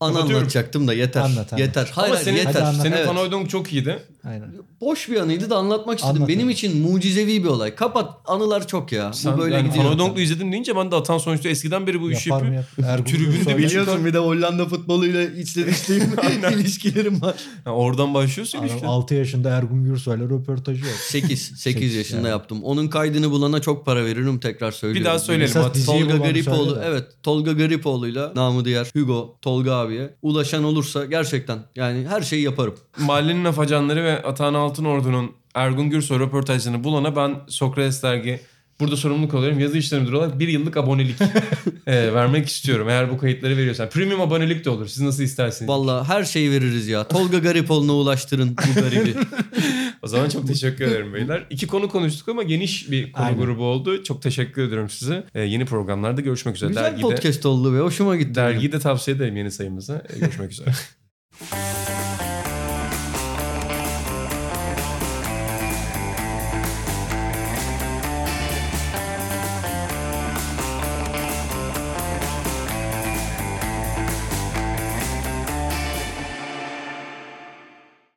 Kapatıyorum. anlatacaktım da yeter. Anlat, anlat. Yeter. Hayır Ama hayır senin, yeter. Hadi anlat. senin Evet. Van Hooijdonk çok iyiydi. Aynen. boş bir anıydı da anlatmak istedim. Anlat Benim abi. için mucizevi bir olay. Kapat anılar çok ya. Sen Bu böyle yani gidiyor. Fanodonklu izledim deyince ben de Atan sonuçta eskiden beri bu işi yapıyor. yap? Gürsoy'la- bir- Biliyorsun bir de Hollanda futboluyla içli dışlıyım. ilişkilerim var. Ha, oradan başlıyorsun Adam işte. 6 yaşında Ergun Gürsoy'la röportajı yok. 8. 8 Sekiz yaşında yani. yaptım. Onun kaydını bulana çok para veririm tekrar söylüyorum. Bir daha söyleyelim. Tolga Garipoğlu de. evet Tolga Garipoğlu'yla namı diğer Hugo Tolga abiye ulaşan olursa gerçekten yani her şeyi yaparım. Mahallenin afacanları ve Atan Altınordu'nun Ergun Gürsoy röportajlarını bulana ben Sokrates Dergi burada sorumluluk alıyorum. Yazı işleri müdürü olarak bir yıllık abonelik e, vermek istiyorum. Eğer bu kayıtları veriyorsan. Premium abonelik de olur. Siz nasıl isterseniz. Vallahi her şeyi veririz ya. Tolga Garipoğlu'na ulaştırın bu garibi. O zaman çok teşekkür ederim beyler. İki konu konuştuk ama geniş bir konu Aynen. grubu oldu. Çok teşekkür ediyorum size. E, yeni programlarda görüşmek üzere. Güzel Dergide, podcast oldu ve hoşuma gitti. dergiyi de tavsiye ederim yeni sayımıza. E, görüşmek üzere.